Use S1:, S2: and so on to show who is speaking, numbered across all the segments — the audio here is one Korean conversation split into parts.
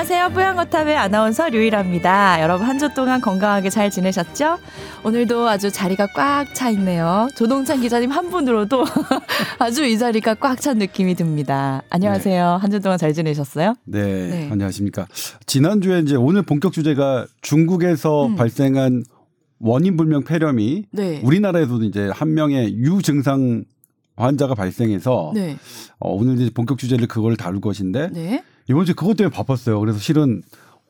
S1: 안녕하세요. 뽀양거탑의 아나운서 류일합니다. 여러분 한 주 동안 건강하게 잘 지내셨죠? 오늘도 아주 자리가 꽉 차 있네요. 조동찬 기자님 한 분으로도 아주 이 자리가 꽉 찬 느낌이 듭니다. 안녕하세요. 네. 한주 동안 잘 지내셨어요?
S2: 네, 네, 안녕하십니까. 지난주에 이제 오늘 본격 주제가 중국에서 음. 발생한 원인 불명 폐렴이 네. 우리나라에서도 이제 한 명의 유증상 환자가 발생해서 네. 어, 오늘 이제 본격 주제를 그걸 다룰 것인데 네. 이번 주에 그것 때문에 바빴어요. 그래서 실은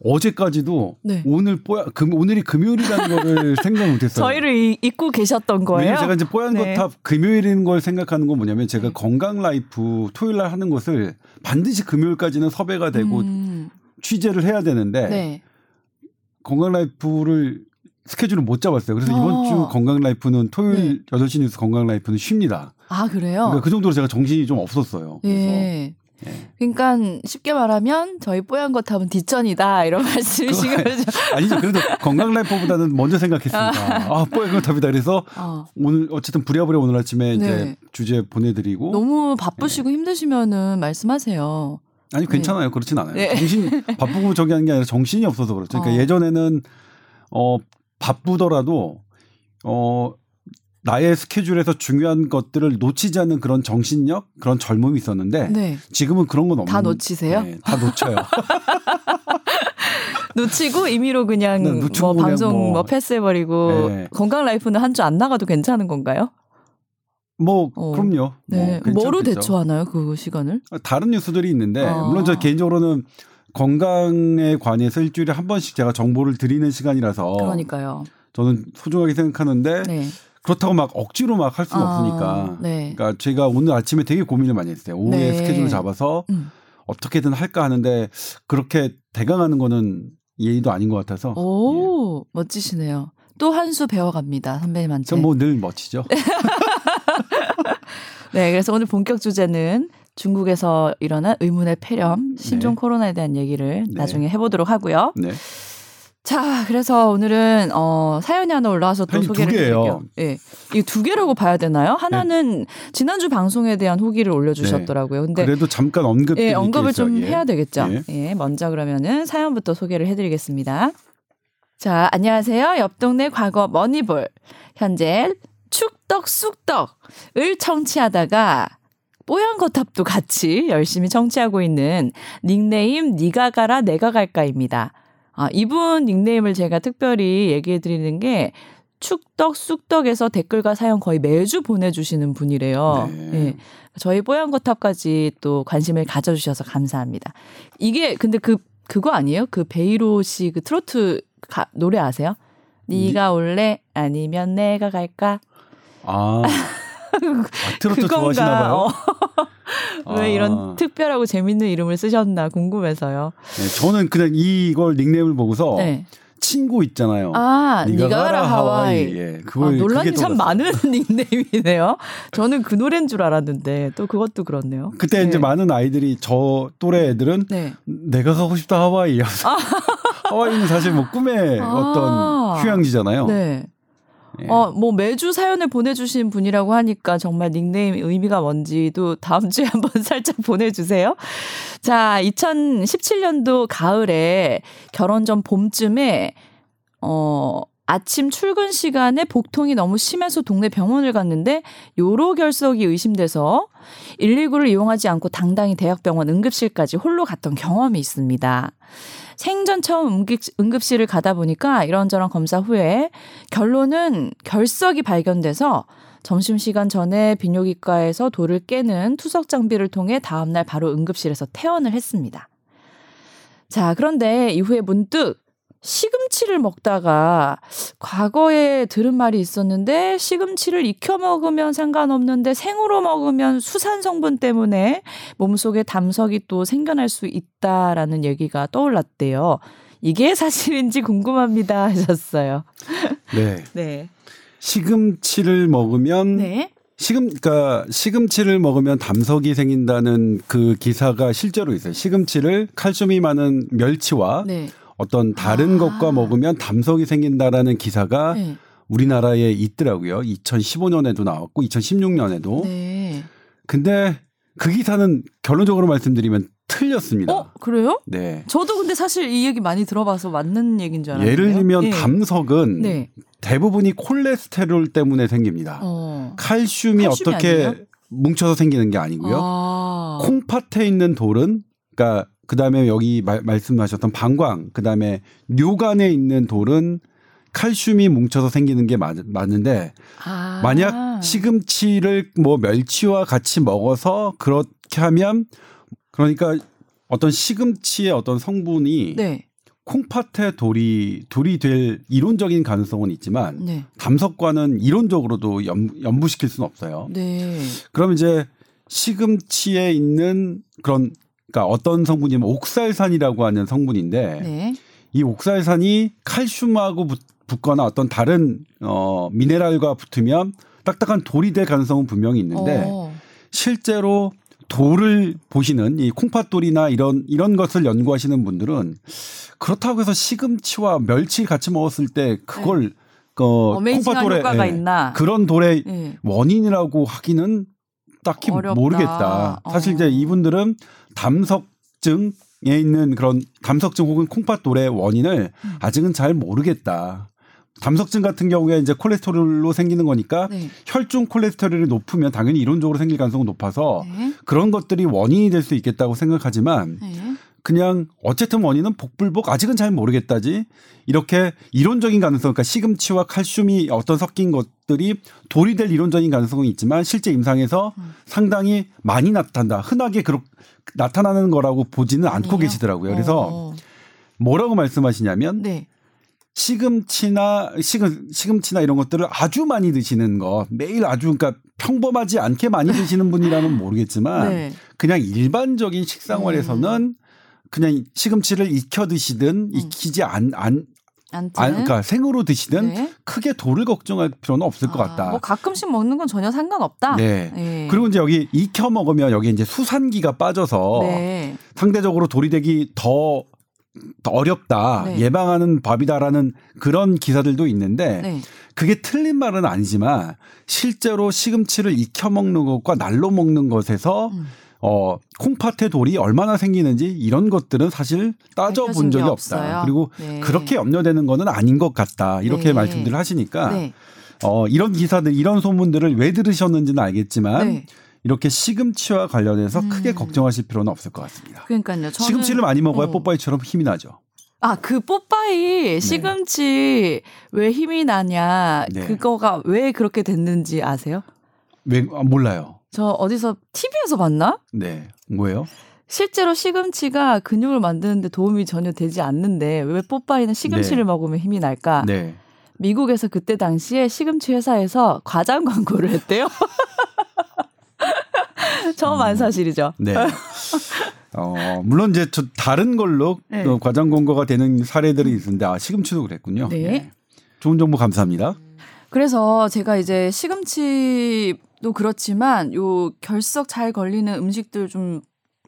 S2: 어제까지도 네. 오늘 뽀야 금 오늘이 금요일이라는 거를 생각 못했어요.
S1: 저희를 잊고 계셨던 거예요.
S2: 제가 이제 뽀얀거탑 네. 금요일인 걸 생각하는 건 뭐냐면 제가 네. 건강 라이프 토요일 날 하는 것을 반드시 금요일까지는 섭외가 되고 음. 취재를 해야 되는데 네. 건강 라이프를 스케줄을 못 잡았어요. 그래서 어. 이번 주 건강 라이프는 토요일 네. 8시 뉴스 건강 라이프는 쉽니다.
S1: 아, 그래요?
S2: 그러니까 그 정도로 제가 정신이 좀 없었어요. 그래서 예.
S1: 예. 그러니까 쉽게 말하면 저희 뽀얀 것 탑은 뒷전이다 이런 말씀이신 거죠.
S2: 아니죠. 그래도 건강 라이프보다는 먼저 생각했습니다. 아, 뽀얀 것 탑이다. 그래서 어. 오늘 어쨌든 부랴부랴 오늘 아침에 네. 이제 주제 보내드리고
S1: 너무 바쁘시고 네. 힘드시면은 말씀하세요.
S2: 아니 괜찮아요. 네. 그렇진 않아요. 네. 정신 바쁘고 저기 하는 게 아니라 정신이 없어서 그렇죠. 그러니까 어. 예전에는 어 바쁘더라도 어 나의 스케줄에서 중요한 것들을 놓치지 않는 그런 정신력, 그런 젊음이 있었는데 네. 지금은 그런 건 없는.
S1: 다 놓치세요?
S2: 네, 다 놓쳐요.
S1: 놓치고 임의로 그냥 네, 뭐 방송 뭐, 뭐 패스해버리고 네. 건강 라이프는 한 주 안 나가도 괜찮은 건가요?
S2: 뭐 어. 그럼요.
S1: 네. 뭐 뭐로 대처하나요 그 시간을?
S2: 다른 뉴스들이 있는데 아. 물론 저 개인적으로는 건강에 관해서 일주일에 한 번씩 제가 정보를 드리는 시간이라서
S1: 그러니까요.
S2: 저는 소중하게 생각하는데 네. 그렇다고 막 억지로 막 할 수는 아, 없으니까. 네. 그러니까 제가 오늘 아침에 되게 고민을 많이 했어요. 오후에 네. 스케줄을 잡아서 음. 어떻게든 할까 하는데 그렇게 대강하는 거는 예의도 아닌 것 같아서.
S1: 오, 예. 멋지시네요. 또 한 수 배워갑니다, 선배님한테.
S2: 전 뭐 늘 멋지죠.
S1: 네, 그래서 오늘 본격 주제는 중국에서 일어난 의문의 폐렴, 신종 네. 코로나에 대한 얘기를 네. 나중에 해보도록 하고요. 네. 자, 그래서 오늘은 어 사연이 하나 올라와서 또 소개를 드릴게요. 예. 이게 두 개라고 봐야 되나요? 하나는 네. 지난주 방송에 대한 후기를 올려 주셨더라고요. 근데
S2: 그래도 잠깐 언급
S1: 예, 언급을 좀 예. 해야 되겠죠. 예. 예. 먼저 그러면은 사연부터 소개를 해 드리겠습니다. 자, 안녕하세요. 옆 동네 과거 머니볼. 현재 축덕 쑥덕을 청취하다가 뽀얀 거탑도 같이 열심히 청취하고 있는 닉네임 니가 가라 내가 갈까입니다. 아, 이분 닉네임을 제가 특별히 얘기해 드리는 게 축덕 쑥덕에서 댓글과 사연 거의 매주 보내주시는 분이래요. 네. 네. 저희 뽀얀 거탑까지 또 관심을 가져주셔서 감사합니다. 이게 근데 그 그거 아니에요? 그 베이로 씨 그 트로트 가, 노래 아세요? 네가 올래 아니면 내가 갈까?
S2: 아, 아 트로트 좋아하시나 봐요.
S1: 어. 왜 이런 아. 특별하고 재밌는 이름을 쓰셨나 궁금해서요.
S2: 네, 저는 그냥 이걸 닉네임을 보고서 네. 친구 있잖아요.
S1: 아, 니가 가라 하와이. 예, 그걸 아, 논란이 참 많은 닉네임이네요. 저는 그 노래인 줄 알았는데 또 그것도 그렇네요.
S2: 그때 네. 이제 많은 아이들이 저 또래 애들은 네. 내가 가고 싶다 하와이. 아. 하와이는 사실 뭐 꿈의 아. 어떤 휴양지잖아요. 네.
S1: 예. 어, 뭐 매주 사연을 보내주신 분이라고 하니까 정말 닉네임 의미가 뭔지도 다음 주에 한번 살짝 보내주세요. 자, 2017년도 가을에 결혼 전 봄쯤에, 어, 아침 출근 시간에 복통이 너무 심해서 동네 병원을 갔는데 요로 결석이 의심돼서 119를 이용하지 않고 당당히 대학병원 응급실까지 홀로 갔던 경험이 있습니다. 생전 처음 응급, 실을 가다 보니까 이런저런 검사 후에 결론은 결석이 발견돼서 점심시간 전에 비뇨기과에서 돌을 깨는 투석 장비를 통해 다음날 바로 응급실에서 퇴원을 했습니다. 자, 그런데 이후에 문득 시금치를 먹다가 과거에 들은 말이 있었는데 시금치를 익혀 먹으면 상관없는데 생으로 먹으면 수산 성분 때문에 몸속에 담석이 또 생겨날 수 있다라는 얘기가 떠올랐대요. 이게 사실인지 궁금합니다 하셨어요.
S2: 네. 네. 시금치를 먹으면 네. 시금 그러니까 시금치를 먹으면 담석이 생긴다는 그 기사가 실제로 있어요. 시금치를 칼슘이 많은 멸치와 네. 어떤 다른 아. 것과 먹으면 담석이 생긴다라는 기사가 네. 우리나라에 있더라고요. 2015년에도 나왔고 2016년에도. 네. 근데 그 기사는 결론적으로 말씀드리면 틀렸습니다.
S1: 어, 그래요?
S2: 네.
S1: 저도 근데 사실 이 얘기 많이 들어봐서 맞는 얘기인 줄 알았는데.
S2: 예를 들면 예. 담석은 네. 대부분이 콜레스테롤 때문에 생깁니다. 어. 칼슘이, 칼슘이 어떻게 아니에요? 뭉쳐서 생기는 게 아니고요. 아. 콩팥에 있는 돌은 그러니까 그다음에 여기 말, 말씀하셨던 방광, 그다음에 뇨간에 있는 돌은 칼슘이 뭉쳐서 생기는 게 맞, 맞는데 아. 만약 시금치를 뭐 멸치와 같이 먹어서 그렇게 하면 그러니까 어떤 시금치의 어떤 성분이 네. 콩팥의 돌이 돌이 될 이론적인 가능성은 있지만 네. 담석과는 이론적으로도 연, 연부시킬 수는 없어요. 네. 그럼 이제 시금치에 있는 그런 그러니까 어떤 성분이면 옥살산이라고 하는 성분인데 네. 이 옥살산이 칼슘하고 붙, 붙거나 어떤 다른 어 미네랄과 붙으면 딱딱한 돌이 될 가능성은 분명히 있는데 어. 실제로 돌을 보시는 이 콩팥돌이나 이런 이런 것을 연구하시는 분들은 그렇다고 해서 시금치와 멸치 같이 먹었을 때 그걸 네.
S1: 어, 콩팥돌에 예,
S2: 그런 돌의 네. 원인이라고 하기는 딱히 어렵다. 모르겠다. 사실 이제 어. 이분들은 담석증 에 있는 그런 담석증 혹은 콩팥 돌의 원인을 음. 아직은 잘 모르겠다. 담석증 같은 경우에 이제 콜레스테롤로 생기는 거니까 네. 혈중 콜레스테롤이 높으면 당연히 이론적으로 생길 가능성은 높아서 네. 그런 것들이 원인이 될 수 있겠다고 생각하지만 네. 그냥 어쨌든 원인은 복불복 아직은 잘 모르겠다지 이렇게 이론적인 가능성 그러니까 시금치와 칼슘이 어떤 섞인 것들이 돌이 될 이론적인 가능성은 있지만 실제 임상에서 음. 상당히 많이 나타난다 흔하게 그렇 나타나는 거라고 보지는 않고 계시더라고요 그래서 어. 뭐라고 말씀하시냐면 네. 시금치나 시금 시금치나 이런 것들을 아주 많이 드시는 거 매일 아주 그러니까 평범하지 않게 많이 드시는 분이라면 모르겠지만 네. 그냥 일반적인 식생활에서는 음. 그냥 시금치를 익혀 드시든 음. 익히지 안, 안, 안, 그러니까 생으로 드시든 네. 크게 돌을 걱정할 필요는 없을 아, 것 같다.
S1: 뭐 가끔씩 먹는 건 전혀 상관없다.
S2: 네. 네. 그리고 이제 여기 익혀 먹으면 여기 이제 수산기가 빠져서 네. 상대적으로 돌이 되기 더, 더 어렵다. 네. 예방하는 밥이다라는 그런 기사들도 있는데 네. 그게 틀린 말은 아니지만 실제로 시금치를 익혀 먹는 것과 날로 먹는 것에서 음. 어, 콩팥의 돌이 얼마나 생기는지 이런 것들은 사실 따져본 적이 없다. 그리고 네. 그렇게 염려되는 거는 아닌 것 같다. 이렇게 네. 말씀들을 하시니까 네. 어, 이런 기사들, 이런 소문들을 왜 들으셨는지는 알겠지만 네. 이렇게 시금치와 관련해서 음. 크게 걱정하실 필요는 없을 것 같습니다.
S1: 그러니까요.
S2: 시금치를 많이 먹어야 어. 뽀빠이처럼 힘이 나죠.
S1: 아, 그 뽀빠이 네. 시금치 왜 힘이 나냐, 네. 그거가 왜 그렇게 됐는지 아세요?
S2: 왜, 아, 몰라요.
S1: 저 어디서 TV에서 봤나?
S2: 네. 뭐예요?
S1: 실제로 시금치가 근육을 만드는데 도움이 전혀 되지 않는데 왜 뽀빠이는 시금치를 네. 먹으면 힘이 날까? 네. 미국에서 그때 당시에 시금치 회사에서 과장 광고를 했대요. 처음 안 음. 사실이죠.
S2: 네. 어, 물론 이제 저 다른 걸로 네. 과장 광고가 되는 사례들이 있는데 아, 시금치도 그랬군요. 네. 네. 좋은 정보 감사합니다.
S1: 그래서 제가 이제 시금치 도 그렇지만 요 결석 잘 걸리는 음식들 좀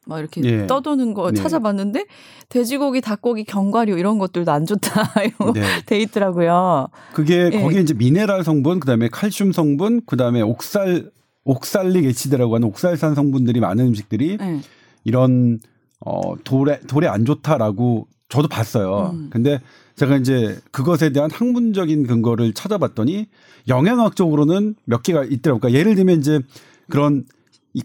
S1: 막 이렇게 예. 떠도는 거 네. 찾아봤는데 돼지고기, 닭고기, 견과류 이런 것들도 안 좋다 이런 네. 돼 있더라고요.
S2: 그게 예. 거기에 이제 미네랄 성분, 그다음에 칼슘 성분, 그다음에 옥살 옥살릭 에시드라고 하는 옥살산 성분들이 많은 음식들이 예. 이런 어 돌에 돌에 안 좋다라고 저도 봤어요. 음. 근데 제가 이제 그것에 대한 학문적인 근거를 찾아봤더니 영양학적으로는 몇 개가 있더라고요. 그러니까 예를 들면 이제 그런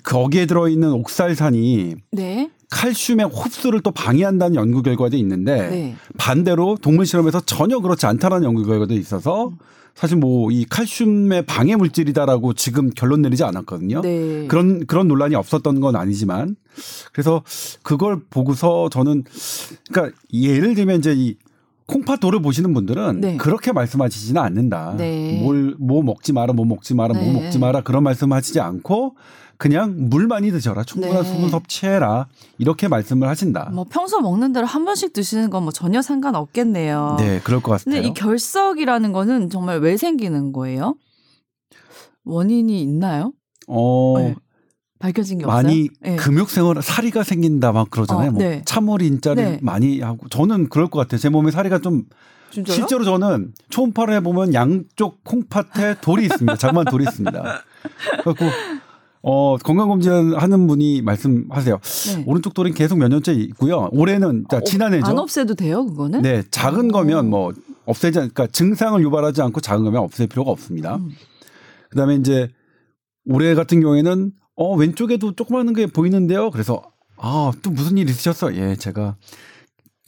S2: 거기에 들어있는 옥살산이 네. 칼슘의 흡수를 또 방해한다는 연구 결과도 있는데 네. 반대로 동물 실험에서 전혀 그렇지 않다는 연구 결과도 있어서 사실 뭐 이 칼슘의 방해 물질이다라고 지금 결론 내리지 않았거든요. 네. 그런 그런 논란이 없었던 건 아니지만 그래서 그걸 보고서 저는 그러니까 예를 들면 이제 이 콩팥돌을 보시는 분들은 네. 그렇게 말씀하시지는 않는다. 네. 뭘, 뭐 먹지 마라, 뭐 먹지 마라, 뭐 네. 뭐 먹지 마라 그런 말씀하시지 않고 그냥 물 많이 드셔라. 충분한 네. 수분 섭취해라. 이렇게 말씀을 하신다.
S1: 뭐 평소 먹는 대로 한 번씩 드시는 건 뭐 전혀 상관없겠네요.
S2: 네, 그럴 것 같아요.
S1: 근데 이 결석이라는 거는 정말 왜 생기는 거예요? 원인이 있나요? 어, 네. 밝혀진 게
S2: 많이
S1: 없어요?
S2: 네. 금욕생활 사리가 생긴다 막 그러잖아요. 어, 뭐 네. 참을 인자를 네. 많이 하고 저는 그럴 것 같아요. 제 몸에 사리가 좀 진짜요? 실제로 저는 초음파를 해보면 양쪽 콩팥에 돌이 있습니다. 자그마한 돌이 있습니다. 그래갖고 어, 건강검진 하는 분이 말씀하세요. 네. 오른쪽 돌은 계속 몇 년째 있고요. 올해는, 자, 어, 지난해죠.
S1: 안 없애도 돼요, 그거는?
S2: 네, 작은 거면 뭐 없애지, 그러니까 증상을 유발하지 않고 작은 거면 없앨 필요가 없습니다. 음. 그 다음에 이제 올해 같은 경우에는 어, 왼쪽에도 조그마한 게 보이는데요. 그래서 아, 또 무슨 일 있으셨어? 예, 제가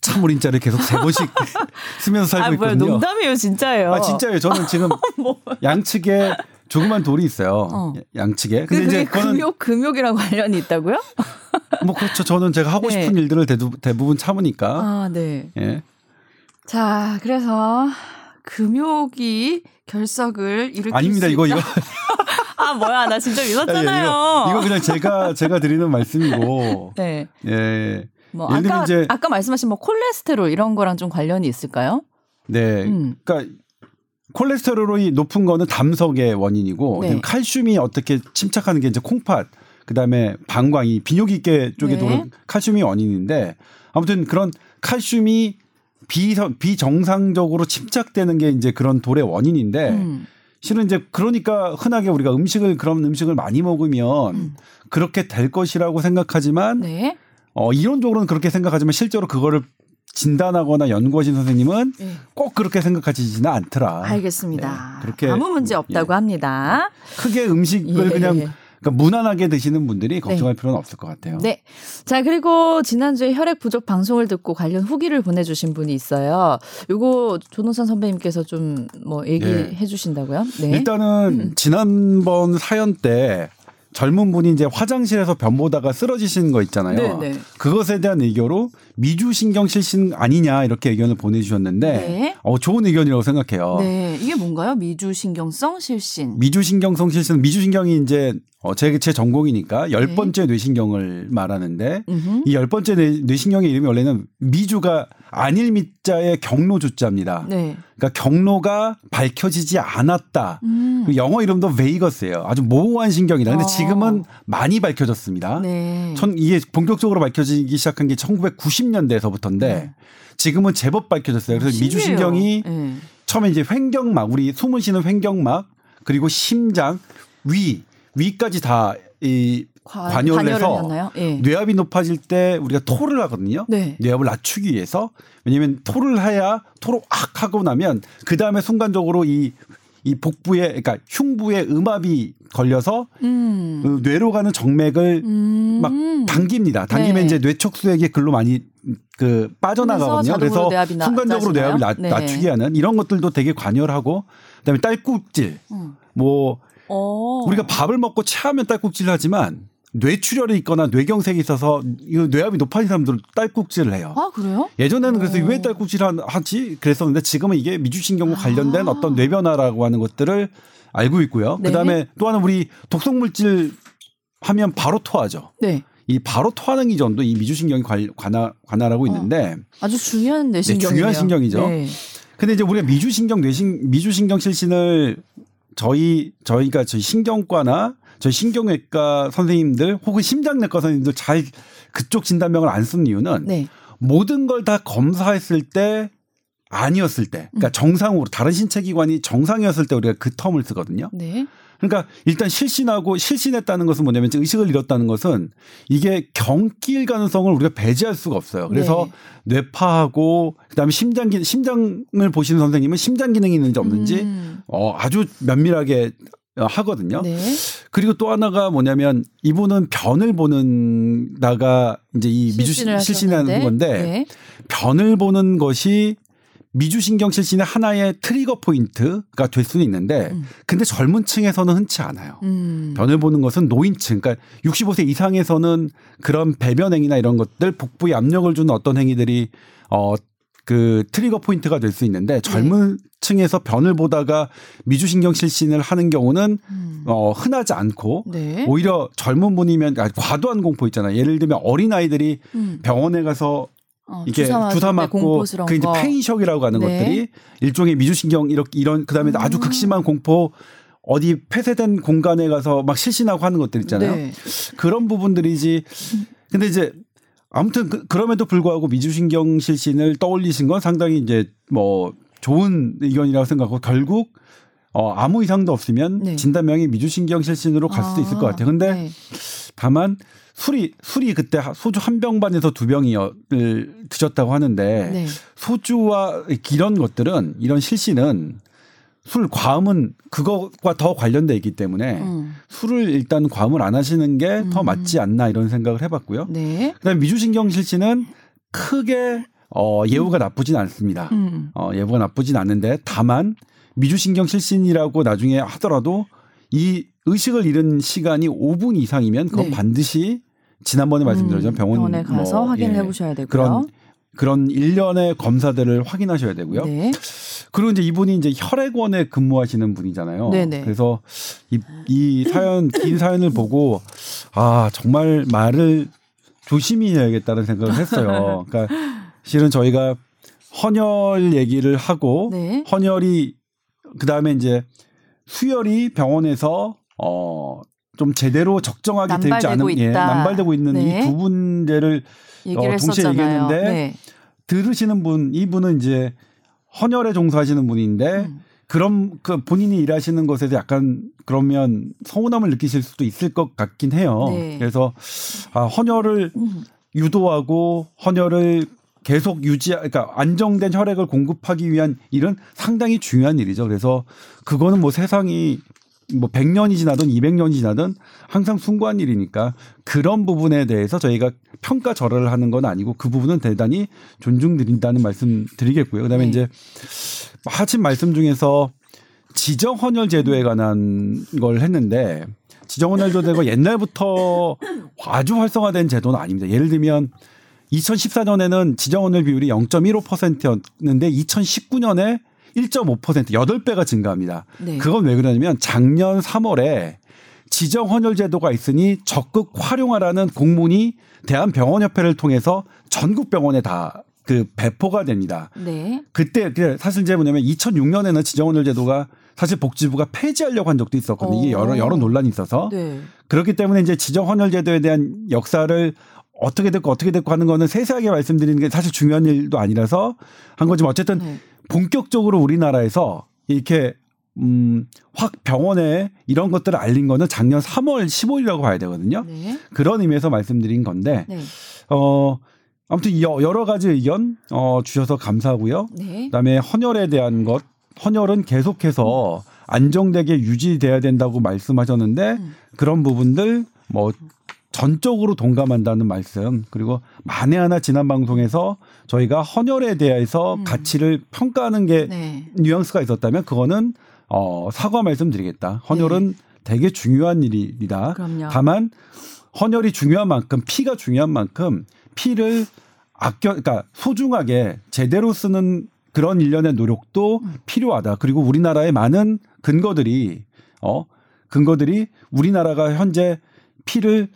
S2: 참을인자를 계속 세 번씩 쓰면서 살고 아, 뭐야, 있거든요.
S1: 농담이에요, 진짜예요.
S2: 아, 진짜예요. 저는 지금 뭐. 양측에 조그만 돌이 있어요. 어. 양측에.
S1: 근데 이제 금욕 금욕이랑 관련이 있다고요?
S2: 뭐 그렇죠. 저는 제가 하고 싶은 네. 일들을 대부분 참으니까.
S1: 아, 네. 예. 자, 그래서 금욕이 결석을 일으킬
S2: 아닙니다. 이거 이거
S1: 아 뭐야 나 진짜 믿었잖아요.
S2: 이거, 이거, 그냥 제가 제가 드리는 말씀이고. 네. 예.
S1: 뭐 아까 이제 아까 말씀하신 뭐 콜레스테롤 이런 거랑 좀 관련이 있을까요?
S2: 네. 음. 그러니까 콜레스테롤이 높은 거는 담석의 원인이고 네. 칼슘이 어떻게 침착하는 게 이제 콩팥 그다음에 방광이 비뇨기계 쪽에 네. 도는 칼슘이 원인인데 아무튼 그런 칼슘이 비, 비정상적으로 침착되는 게 이제 그런 돌의 원인인데 음. 실은 이제 그러니까 흔하게 우리가 음식을 그런 음식을 많이 먹으면 음. 그렇게 될 것이라고 생각하지만 네. 어 이론적으로는 그렇게 생각하지만 실제로 그거를 진단하거나 연구하신 선생님은 네. 꼭 그렇게 생각하지는 않더라.
S1: 알겠습니다. 네. 그렇게 아무 문제 없다고 예. 합니다.
S2: 크게 음식을 예. 그냥 그러니까 무난하게 드시는 분들이 걱정할 네. 필요는 없을 것 같아요.
S1: 네. 자, 그리고 지난주에 혈액 부족 방송을 듣고 관련 후기를 보내주신 분이 있어요. 요거 조노선 선배님께서 좀 뭐 얘기해 네. 주신다고요?
S2: 네. 일단은 음. 지난번 사연 때 젊은 분이 이제 화장실에서 변 보다가 쓰러지신 거 있잖아요. 네네. 네. 그것에 대한 의견으로 미주 신경 실신 아니냐 이렇게 의견을 보내주셨는데 네. 어, 좋은 의견이라고 생각해요.
S1: 네, 이게 뭔가요? 미주 신경성 실신.
S2: 미주 신경성 실신, 미주 신경이 이제 어, 제, 제 전공이니까 열 네. 번째 네. 뇌신경을 말하는데 이 열 번째 뇌, 뇌신경의 이름이 원래는 미주가 안일 미자의 경로 주자입니다. 네. 그러니까 경로가 밝혀지지 않았다. 음. 그 영어 이름도 베이거스예요. 아주 모호한 신경이다. 근데 어. 지금은 많이 밝혀졌습니다. 네. 전 이게 본격적으로 밝혀지기 시작한 게 1990년대에서부터인데 네. 지금은 제법 밝혀졌어요. 그래서 미주 신경이 네. 처음에 이제 횡경막 우리 숨을 쉬는 횡경막 그리고 심장 위 위까지 다 이 관여를 해서 네. 뇌압이 높아질 때 우리가 토를 하거든요. 네. 뇌압을 낮추기 위해서 왜냐하면 토를 해야 토로 악 하고 나면 그 다음에 순간적으로 이 이 복부에 그러니까 흉부에 음압이 걸려서 음. 그 뇌로 가는 정맥을 음. 막 당깁니다. 당기면 네. 이제 뇌척수액이 글로 많이 그 빠져나가거든요. 그래서 순간적으로 뇌압을 낮, 네. 낮추게 하는 이런 것들도 되게 관여를 하고 그다음에 딸꾹질 음. 뭐 오. 어. 우리가 밥을 먹고 체하면 딸꾹질을 하지만 뇌출혈이 있거나 뇌경색이 있어서 이 뇌압이 높아진 사람들은 딸꾹질을 해요.
S1: 아 그래요?
S2: 예전에는 그래서 오. 왜 딸꾹질을 하지 그랬었는데 지금은 이게 미주신경과 관련된 아. 어떤 뇌변화라고 하는 것들을 알고 있고요. 네. 그다음에 또 하나 우리 독성물질 하면 바로 토하죠. 네. 이 바로 토하는 기전도 이 미주신경이 관할, 관할하고 어. 있는데
S1: 어. 아주 중요한 뇌신경이에요.
S2: 네, 중요한 신경이죠. 네. 근데 이제 우리가 미주신경 뇌신 미주신경 실신을 저희 저희가 저희 신경과나 저희 신경외과 선생님들 혹은 심장내과 선생님들 잘 그쪽 진단명을 안 쓰는 이유는 네. 모든 걸 다 검사했을 때 아니었을 때, 그러니까 음. 정상으로 다른 신체 기관이 정상이었을 때 우리가 그 텀을 쓰거든요. 네. 그러니까 일단 실신하고 실신했다는 것은 뭐냐면 의식을 잃었다는 것은 이게 경길 가능성을 우리가 배제할 수가 없어요. 그래서 네. 뇌파하고 그다음에 심장 기 심장을 보시는 선생님은 심장 기능이 있는지 없는지 음. 어 아주 면밀하게 하거든요. 네. 그리고 또 하나가 뭐냐면 이분은 변을 보는 다가 이제 이 미주 실신하는 건데 네. 변을 보는 것이 미주신경 실신의 하나의 trigger point가 될 수는 있는데 음. 근데 젊은 층에서는 흔치 않아요. 음. 변을 보는 것은 노인층 그러니까 65세 이상에서는 그런 배변 행위나 이런 것들 복부에 압력을 주는 어떤 행위들이 어 그 trigger point가 될 수 있는데 젊은 네. 층에서 변을 보다가 미주신경 실신을 하는 경우는 음. 어 흔하지 않고 네. 오히려 젊은 분이면 과도한 공포 있잖아요. 예를 들면 어린 아이들이 음. 병원에 가서 어, 이게 주사, 주사 맞고 그 이제 pain shock이라고 하는 네. 것들이 일종의 미주신경 이렇게 이런 그다음에 음. 아주 극심한 공포 어디 폐쇄된 공간에 가서 막 실신하고 하는 것들 있잖아요. 네. 그런 부분들이지. 근데 이제 아무튼 그, 그럼에도 불구하고 미주신경 실신을 떠올리신 건 상당히 이제 뭐 좋은 의견이라고 생각하고 결국 어, 아무 이상도 없으면 네. 진단명이 미주신경 실신으로 갈 수도 아, 있을 것 같아요. 근데 네. 다만 술이 술이 그때 소주 한 병 반에서 두 병을 드셨다고 하는데 네. 소주와 이런 것들은 이런 실신은 술 과음은 그것과 더 관련돼 있기 때문에 음. 술을 일단 과음을 안 하시는 게더 음. 맞지 않나 이런 생각을 해봤고요. 네. 그다음에 미주신경 실신은 크게 어, 예후가 나쁘진 않습니다. 음. 어, 예후가 나쁘진 않는데 다만 미주신경 실신이라고 나중에 하더라도 이 의식을 잃은 시간이 5분 이상이면 그건 네. 반드시 지난번에 말씀드렸죠. 음, 병원
S1: 병원 에 가서 뭐, 확인을 예, 해보셔야 되고요.
S2: 그런 그런 일련의 검사들을 확인하셔야 되고요. 네. 그리고 이제 이분이 이제 혈액원에 근무하시는 분이잖아요. 네네. 그래서 이, 이 사연 긴 사연을 보고 아 정말 말을 조심히 해야겠다는 생각을 했어요. 그러니까 실은 저희가 헌혈 얘기를 하고 네. 헌혈이 그 다음에 이제 수혈이 병원에서 어. 좀 제대로 적정하게 되지 않은 예, 남발되고 있는 네. 이두 문제를 어, 동시에 했었잖아요. 얘기했는데 네. 들으시는 분 이분은 이제 헌혈에 종사하시는 분인데 음. 그럼 그 본인이 일하시는 것에 약간 그러면 서운함을 느끼실 수도 있을 것 같긴 해요. 네. 그래서 아, 헌혈을 음. 유도하고 헌혈을 계속 유지, 그러니까 안정된 혈액을 공급하기 위한 일은 상당히 중요한 일이죠. 그래서 그거는 뭐 세상이 뭐 100년이 지나든 200년이 지나든 항상 숭고한 일이니까 그런 부분에 대해서 저희가 평가 절하를 하는 건 아니고 그 부분은 대단히 존중드린다는 말씀 드리겠고요. 그다음에 네. 이제 하신 말씀 중에서 지정 헌혈 제도에 관한 걸 했는데 지정 헌혈 제도가 옛날부터 아주 활성화된 제도는 아닙니다. 예를 들면 2014년에는 지정 헌혈 비율이 0.15%였는데 2019년에 1.5% 8배가 증가합니다. 네. 그건 왜 그러냐면 작년 3월에 지정 헌혈 제도가 있으니 적극 활용하라는 공문이 대한병원협회를 통해서 전국 병원에 다 그 배포가 됩니다. 네. 그때 사실 이제 뭐냐면 2006년에는 지정 헌혈 제도가 사실 복지부가 폐지하려고 한 적도 있었거든요. 이게 여러 여러 논란이 있어서 네. 그렇기 때문에 이제 지정 헌혈 제도에 대한 역사를 어떻게 됐고 어떻게 됐고 하는 거는 세세하게 말씀드리는 게 사실 중요한 일도 아니라서 한 거지만 어쨌든 네. 본격적으로 우리나라에서 이렇게 음, 확 병원에 이런 것들을 알린 거는 작년 3월 15일이라고 봐야 되거든요. 네. 그런 의미에서 말씀드린 건데, 네. 어, 아무튼 여러 가지 의견, 어, 주셔서 감사하고요. 네. 그 다음에 헌혈에 대한 것, 헌혈은 계속해서 안정되게 유지돼야 된다고 말씀하셨는데, 음. 그런 부분들, 뭐, 전적으로 동감한다는 말씀 그리고 만에 하나 지난 방송에서 저희가 헌혈에 대해서 음. 가치를 평가하는 게 네. 뉘앙스가 있었다면 그거는 어 사과 말씀드리겠다. 헌혈은 네. 되게 중요한 일이다. 그럼요. 다만 헌혈이 중요한 만큼 피가 중요한 만큼 피를 아껴 그러니까 소중하게 제대로 쓰는 그런 일련의 노력도 음. 필요하다. 그리고 우리나라의 많은 근거들이 어 근거들이 우리나라가 현재 피를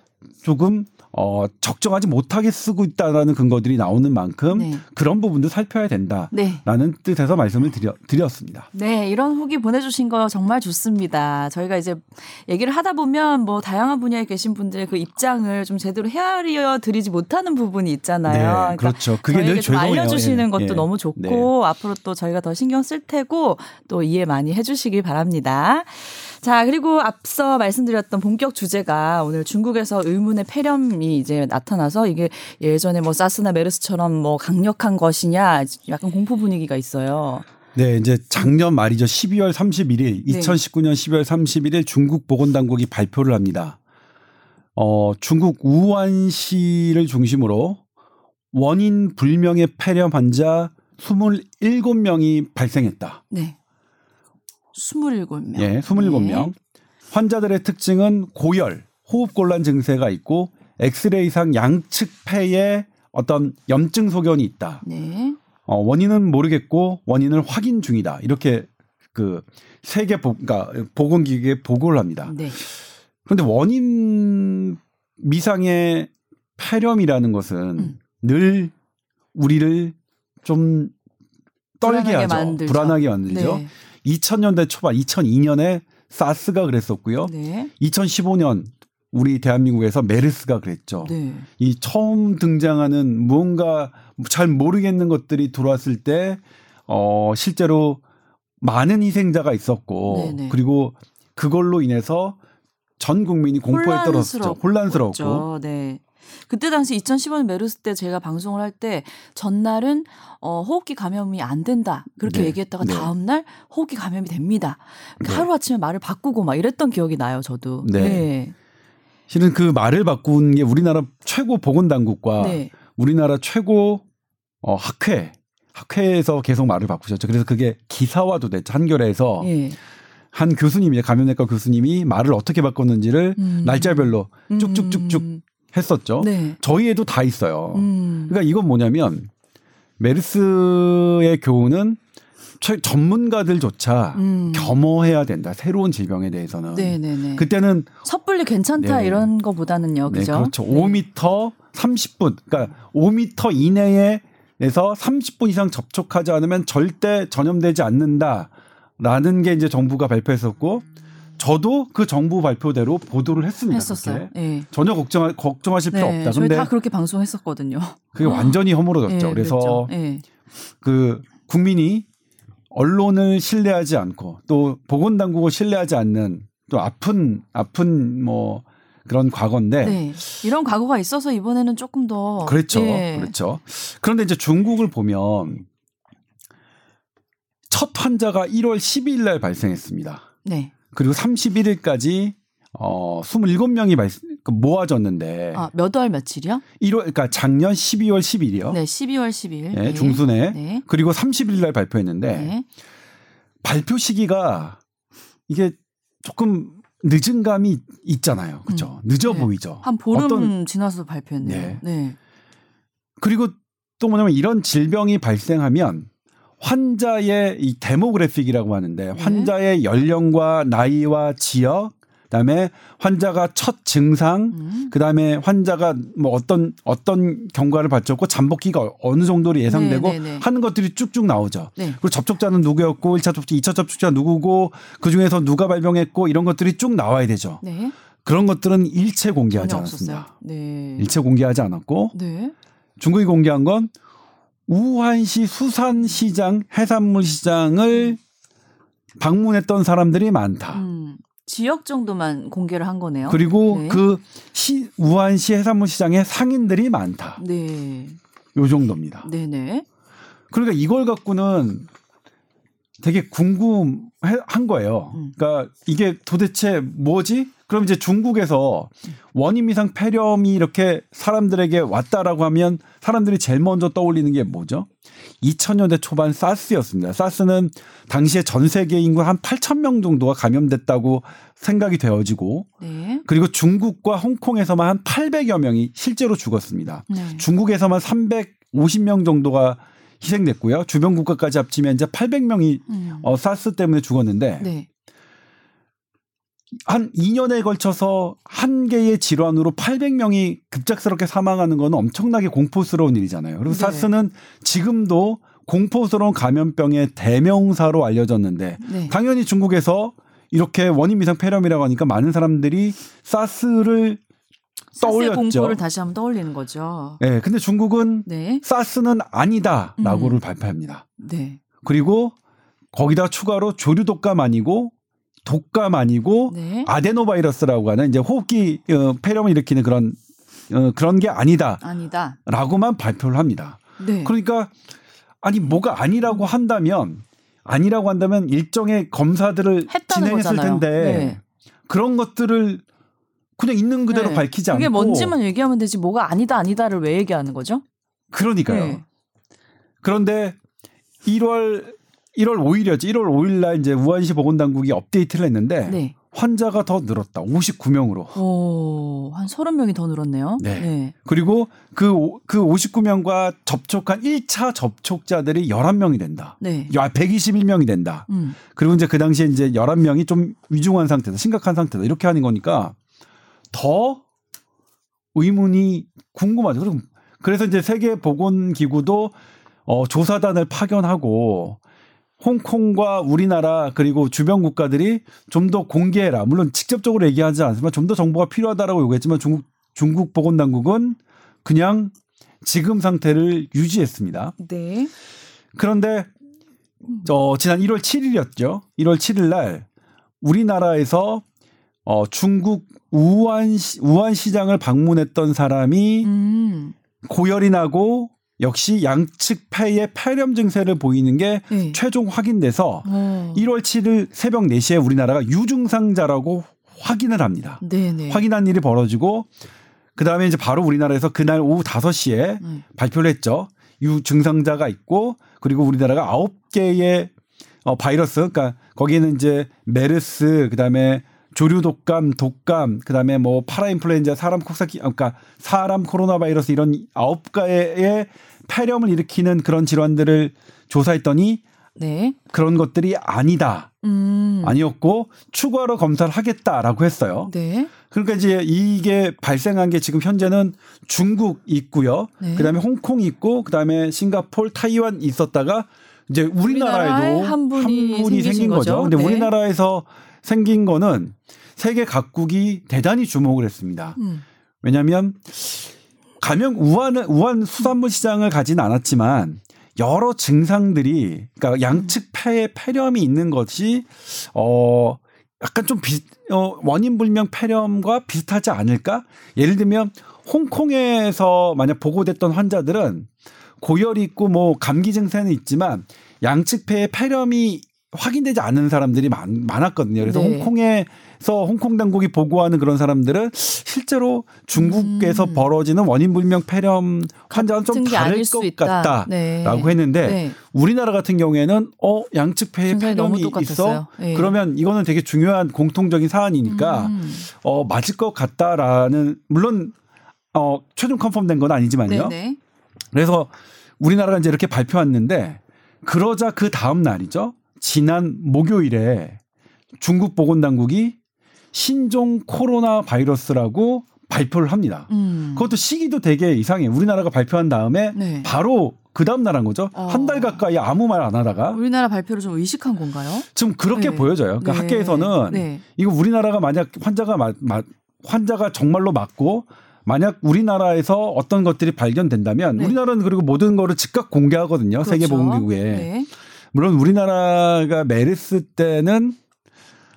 S2: 조금 어, 적정하지 못하게 쓰고 있다라는 근거들이 나오는 만큼 네. 그런 부분도 살펴야 된다라는 네. 뜻에서 말씀을 드려, 드렸습니다.
S1: 네, 이런 후기 보내주신 거 정말 좋습니다. 저희가 이제 얘기를 하다 보면 뭐 다양한 분야에 계신 분들의 그 입장을 좀 제대로 헤아려 드리지 못하는 부분이 있잖아요. 네,
S2: 그러니까 그렇죠. 그게 늘 죄송해요.
S1: 알려주시는 것도 예. 너무 좋고 네. 앞으로 또 저희가 더 신경 쓸 테고 또 이해 많이 해주시길 바랍니다. 자, 그리고 앞서 말씀드렸던 본격 주제가 오늘 중국에서 의문의 폐렴이 이제 나타나서 이게 예전에 뭐 사스나 메르스처럼 뭐 강력한 것이냐 약간 공포 분위기가 있어요.
S2: 네, 이제 작년 말이죠. 12월 31일, 네. 2019년 12월 31일 중국 보건당국이 발표를 합니다. 어, 중국 우한시를 중심으로 원인 불명의 폐렴 환자 27명이 발생했다.
S1: 네. 27명.
S2: 예, 27명. 네. 환자들의 특징은 고열, 호흡곤란 증세가 있고 엑스레이상 양측 폐에 어떤 염증 소견이 있다. 네. 어, 원인은 모르겠고 원인을 확인 중이다. 이렇게 그 세계 보, 그러니까 보건기구에 보고를 합니다. 네. 그런데 원인 미상의 폐렴이라는 것은 음. 늘 우리를 좀 떨게 불안하게 하죠. 만들죠. 불안하게 만들죠. 네. 2000년대 초반 2002년에 사스가 그랬었고요. 네. 2015년 우리 대한민국에서 메르스가 그랬죠. 네. 이 처음 등장하는 무언가 잘 모르겠는 것들이 들어왔을 때, 어, 실제로 많은 희생자가 있었고 네네. 그리고 그걸로 인해서 전 국민이 공포에 떨었죠. 혼란스럽고.
S1: 네. 그때 당시 2015년 메르스 때 제가 방송을 할 때 전날은 어 호흡기 감염이 안 된다 그렇게 네. 얘기했다가 네. 다음 날 호흡기 감염이 됩니다. 네. 하루 아침에 말을 바꾸고 막 이랬던 기억이 나요, 저도. 네. 네.
S2: 실은 그 말을 바꾼 게 우리나라 최고 보건당국과 네. 우리나라 최고 어 학회 학회에서 계속 말을 바꾸셨죠. 그래서 그게 기사화도 됐죠. 한겨레에서. 예. 한 교수님이 감염내과 교수님이 말을 어떻게 바꿨는지를 음. 날짜별로 쭉쭉쭉쭉 음. 했었죠. 네. 저희에도 다 있어요. 음. 그러니까 이건 뭐냐면 메르스의 교훈은 전문가들조차 음. 겸허해야 된다. 새로운 질병에 대해서는. 네네네. 그때는
S1: 섣불리 괜찮다 네. 이런 거보다는요. 네, 그죠?
S2: 네, 그렇죠. 네. 5m 30분. 그러니까 5m 이내에서 30분 이상 접촉하지 않으면 절대 전염되지 않는다라는 게 이제 정부가 발표했었고 저도 그 정부 발표대로 보도를 했습니다.
S1: 했었어요. 네.
S2: 전혀 걱정 걱정하실 필요 네, 없다.
S1: 저희 다 그렇게 방송했었거든요.
S2: 그게 완전히 허물어졌죠. 네, 그래서 그렇죠. 네. 그 국민이 언론을 신뢰하지 않고 또 보건당국을 신뢰하지 않는 또 아픈 아픈 뭐 그런 과거인데 네.
S1: 이런 과거가 있어서 이번에는 조금 더
S2: 그렇죠, 예. 그렇죠. 그런데 이제 중국을 보면 첫 환자가 1월 12일 날 발생했습니다. 네. 그리고 31일까지 어 27명이 발, 그 모아졌는데
S1: 아, 몇 월 며칠이요?
S2: 1월 그러니까 작년 12월 10일이요.
S1: 네, 12월 10일.
S2: 네, 중순에. 네. 그리고 30일 날 발표했는데 네. 발표 시기가 이게 조금 늦은 감이 있잖아요. 그렇죠? 음. 늦어 네. 보이죠.
S1: 한 보름 어떤, 지나서 발표했네요. 네. 네.
S2: 그리고 또 뭐냐면 이런 질병이 발생하면 환자의 이 데모그래픽이라고 하는데 네. 환자의 연령과 나이와 지역 그다음에 환자가 첫 증상, 음. 그다음에 환자가 뭐 어떤 어떤 경과를 받쳤고 잠복기가 어느 정도로 예상되고 네, 네, 네. 하는 것들이 쭉쭉 나오죠. 네. 그리고 접촉자는 누구였고 1차 접촉, 2차 접촉자 누구고 그 중에서 누가 발병했고 이런 것들이 쭉 나와야 되죠. 네. 그런 것들은 일체 공개하지 않았습니다. 일체 공개하지 않았고 중국이 공개한 건 우한시 수산시장 해산물 시장을 방문했던 사람들이 많다. 음,
S1: 지역 정도만 공개를 한 거네요.
S2: 그리고 네. 그 시, 우한시 해산물 시장에 상인들이 많다. 네. 요 정도입니다. 네네. 그러니까 이걸 갖고는 되게 궁금한 거예요. 음. 그러니까 이게 도대체 뭐지? 그럼 이제 중국에서 원인 미상 폐렴이 이렇게 사람들에게 왔다라고 하면 사람들이 제일 먼저 떠올리는 게 뭐죠? 2000년대 초반 사스였습니다. 사스는 당시에 전 세계 인구 한 8천 명 정도가 감염됐다고 생각이 되어지고 네. 그리고 중국과 홍콩에서만 한 800여 명이 실제로 죽었습니다. 네. 중국에서만 350명 정도가 희생됐고요. 주변 국가까지 합치면 이제 800명이 음. 어, 사스 때문에 죽었는데 네. 한 2년에 걸쳐서 한 개의 질환으로 800명이 급작스럽게 사망하는 건 엄청나게 공포스러운 일이잖아요. 그리고 네. 사스는 지금도 공포스러운 감염병의 대명사로 알려졌는데 네. 당연히 중국에서 이렇게 원인 미상 폐렴이라고 하니까 많은 사람들이 사스를 떠올렸죠.
S1: 공포를 다시 한번 떠올리는 거죠.
S2: 네, 근데 중국은 네. 사스는 아니다라고를 음. 발표합니다. 네. 그리고 거기다 추가로 조류 독감 아니고 독감 아니고 네. 아데노바이러스라고 하는 이제 호흡기 어, 폐렴을 일으키는 그런 어, 그런 게 아니다.
S1: 아니다.
S2: 라고만 발표를 합니다. 네. 그러니까 아니 뭐가 아니라고 한다면 아니라고 한다면 일정의 검사들을 진행했을 거잖아요. 텐데 네. 그런 것들을 그냥 있는 그대로 네. 밝히지 않고
S1: 그게 뭔지만 얘기하면 되지 뭐가 아니다 아니다를 왜 얘기하는 거죠?
S2: 그러니까요. 네. 그런데 1월 1월 5일이었지. 1월 5일 날 이제 우한시 보건당국이 업데이트를 했는데 네. 환자가 더 늘었다. 59명으로.
S1: 오, 한 30명이 더 늘었네요.
S2: 네. 네. 그리고 그, 그 59명과 접촉한 1차 접촉자들이 11명이 된다. 네. 121명이 된다. 음. 그리고 이제 그 당시에 이제 11명이 좀 위중한 상태다. 심각한 상태다. 이렇게 하는 거니까 더 의문이 궁금하죠. 그래서 이제 세계보건기구도 어, 조사단을 파견하고 홍콩과 우리나라 그리고 주변 국가들이 좀 더 공개해라. 물론 직접적으로 얘기하지 않지만 좀 더 정보가 필요하다라고 요구했지만 중국 중국 보건당국은 그냥 지금 상태를 유지했습니다. 네. 그런데 어, 지난 1월 7일이었죠. 1월 7일 날 우리나라에서 어, 중국 우한 우한 시장을 방문했던 사람이 음. 고열이 나고 역시 양측 폐의 폐렴 증세를 보이는 게 네. 최종 확인돼서 어. 1월 7일 새벽 4시에 우리나라가 유증상자라고 확인을 합니다. 네네. 확인한 일이 벌어지고 그 다음에 이제 바로 우리나라에서 그날 오후 5시에 음. 발표를 했죠. 유증상자가 있고 그리고 우리나라가 9개의 어 바이러스 그러니까 거기에는 이제 메르스 그다음에 조류 독감, 독감, 그다음에 뭐 파라인플루엔자, 사람 콕사기, 그러니까 사람 코로나 바이러스 이런 아홉 가의 폐렴을 일으키는 그런 질환들을 조사했더니 네. 그런 것들이 아니다. 음. 아니었고 추가로 검사를 하겠다라고 했어요. 네. 그러니까 이제 이게 발생한 게 지금 현재는 중국 있고요. 네. 그다음에 홍콩 있고 그다음에 싱가폴, 타이완 있었다가 이제 우리나라에도 한 분이, 한 분이 생긴 거죠. 거죠. 근데 네. 우리나라에서 생긴 거는 세계 각국이 대단히 주목을 했습니다. 음. 왜냐하면 가명 우한 우한 수산물 시장을 가진 않았지만 여러 증상들이 그러니까 양측 폐에 폐렴이 있는 것이 어 약간 좀 비, 어, 원인 불명 폐렴과 비슷하지 않을까? 예를 들면 홍콩에서 만약 보고됐던 환자들은 고열이 있고 뭐 감기 증세는 있지만 양측 폐에 폐렴이 확인되지 않은 사람들이 많, 많았거든요. 그래서 네. 홍콩에서 홍콩 당국이 보고하는 그런 사람들은 실제로 중국에서 음. 벌어지는 원인 불명 폐렴 환자는 좀 다를 것 같다라고 네. 했는데 네. 우리나라 같은 경우에는 어 양측 폐에 폐렴이 있어 네. 그러면 이거는 되게 중요한 공통적인 사안이니까 음. 어 맞을 것 같다라는 물론 어 최종 컨펌된 건 아니지만요. 네, 네. 그래서 우리나라가 이제 이렇게 발표했는데 그러자 그 다음 날이죠. 지난 목요일에 중국 보건당국이 신종 코로나 바이러스라고 발표를 합니다. 음. 그것도 시기도 되게 이상해. 우리나라가 발표한 다음에 네. 바로 그 다음 날한 거죠. 어. 한달 가까이 아무 말 안 하다가
S1: 우리나라 발표를 좀 의식한 건가요?
S2: 지금 그렇게 네. 보여져요. 그러니까 네. 학계에서는 네. 이거 우리나라가 만약 환자가 마, 마, 환자가 정말로 맞고 만약 우리나라에서 어떤 것들이 발견된다면 네. 우리나라는 그리고 모든 거를 즉각 공개하거든요. 그렇죠. 세계보건기구에. 네. 물론 우리나라가 메르스 때는